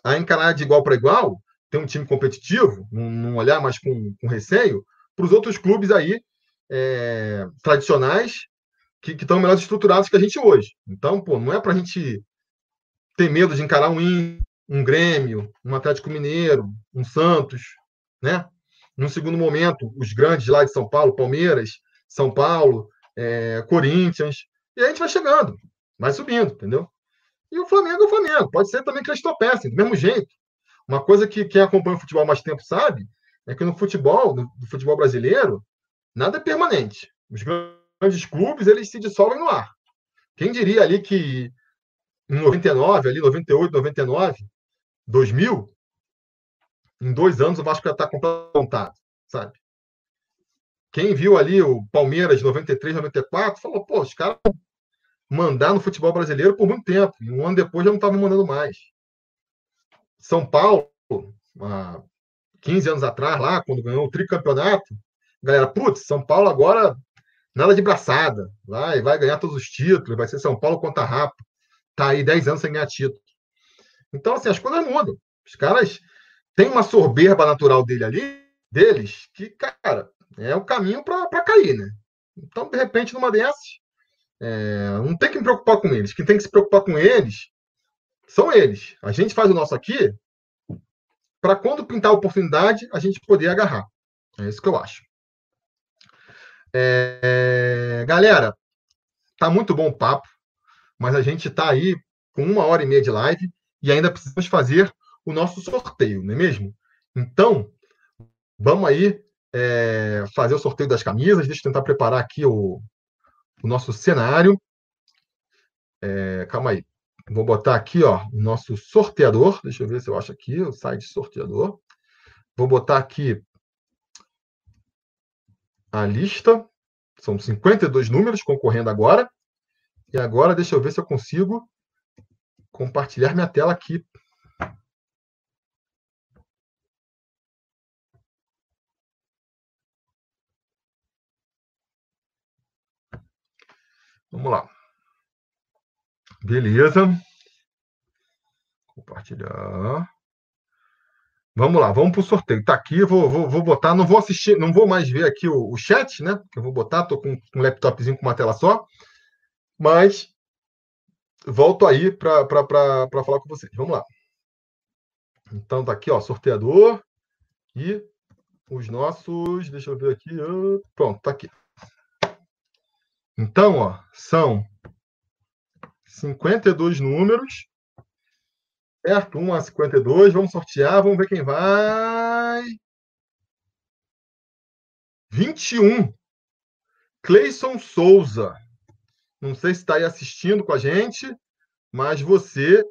a encarar de igual para igual ter um time competitivo, não, olhar mais com, com receio, para os outros clubes aí é, tradicionais que estão melhor estruturados que a gente hoje. Então, pô, não é para a gente ter medo de encarar um um Grêmio, um Atlético Mineiro, um Santos, né? Num segundo momento, os grandes lá de São Paulo, Palmeiras, São Paulo, é, Corinthians, e a gente vai chegando, vai subindo, entendeu? E o Flamengo é o Flamengo. Pode ser também que eles tropecem, do mesmo jeito. Uma coisa que quem acompanha o futebol mais tempo sabe é que no futebol, no, no futebol brasileiro, nada é permanente. Os grandes clubes, eles se dissolvem no ar. Quem diria ali que em 99, ali 98, 99, 2000, em dois anos o Vasco já está montado, sabe? Quem viu ali o Palmeiras de 93, 94, falou, pô, os caras mandar no futebol brasileiro por muito tempo. E um ano depois já não estavam mandando mais. São Paulo, há 15 anos atrás, lá, quando ganhou o tricampeonato, galera, putz, São Paulo agora nada de braçada, vai, vai ganhar todos os títulos, vai ser São Paulo contra Rapa. Tá aí 10 anos sem ganhar título. Então, assim, as coisas mudam. Os caras têm uma soberba natural dele ali, deles, que, cara, é o caminho para cair, né? Então, de repente, numa dessas, é, não tem que me preocupar com eles. Quem tem que se preocupar com eles são eles. A gente faz o nosso aqui para quando pintar a oportunidade, a gente poder agarrar. É isso que eu acho. É, galera, tá muito bom o papo, mas a gente está aí com uma hora e meia de live e ainda precisamos fazer o nosso sorteio, não é mesmo? Então, vamos aí é, fazer o sorteio das camisas. Deixa eu tentar preparar aqui o, o nosso cenário. É, calma aí. Vou botar aqui, ó, o nosso sorteador. Deixa eu ver se eu acho aqui o site sorteador. Vou botar aqui a lista. São 52 números concorrendo agora. E agora, deixa eu ver se eu consigo compartilhar minha tela aqui. Vamos lá. Beleza. Compartilhar. Vamos lá, vamos para o sorteio. Tá aqui, vou, vou, vou botar, não vou assistir, não vou mais ver aqui o, o chat, né? Que eu vou botar, tô com, um laptopzinho com uma tela só. Mas volto aí para falar com vocês. Vamos lá. Então tá aqui, ó, sorteador e os nossos, deixa eu ver aqui, pronto, tá aqui. Então, ó, são 52 números, certo? 1 a 52, vamos sortear, vamos ver quem vai. 21. Cleison Souza. Não sei se está aí assistindo com a gente, mas você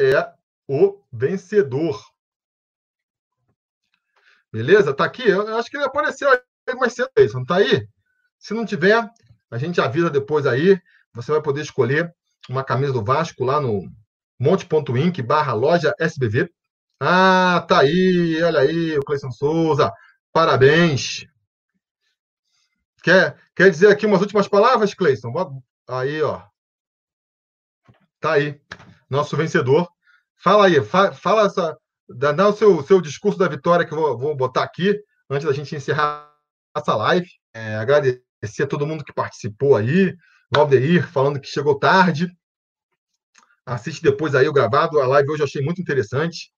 é o vencedor. Beleza? Tá aqui? Eu acho que ele apareceu aí mais cedo, não tá aí? Se não tiver, A gente avisa depois aí. Você vai poder escolher uma camisa do Vasco lá no monte.inc barra loja SBV. Ah, tá aí, olha aí, o Cleison Souza. Parabéns. Quer, quer dizer aqui umas últimas palavras, Cleison? Aí, ó. Tá aí, nosso vencedor. Fala aí, fa, fala essa, dá, o seu, seu discurso da vitória que eu vou, vou botar aqui, antes da gente encerrar essa live. É, a todo mundo que participou aí. Valdeir falando que chegou tarde. Assiste depois aí o gravado. A live hoje eu achei muito interessante.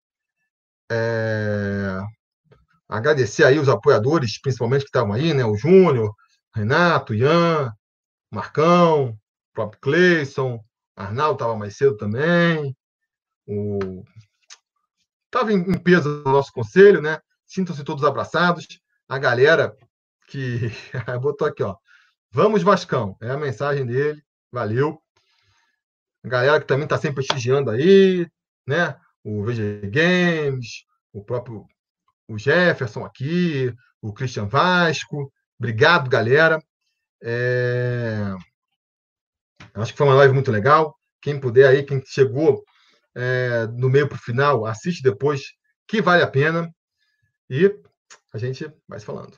É... Agradecer aí os apoiadores, principalmente que estavam aí, né? O Júnior, Renato, Ian, Marcão, o próprio Cleison, Arnaldo estava mais cedo também. O... Estava em, peso no nosso conselho, né? Sintam-se todos abraçados. A galera que <laughs> botou aqui, ó. Vamos, Vascão. É a mensagem dele. Valeu. A galera que também está sempre prestigiando aí, né? O VG Games, o próprio o Jefferson aqui, o Christian Vasco. Obrigado, galera. É... Acho que foi uma live muito legal. Quem puder aí, quem chegou é, no meio para o final, assiste depois, que vale a pena. E a gente vai se falando.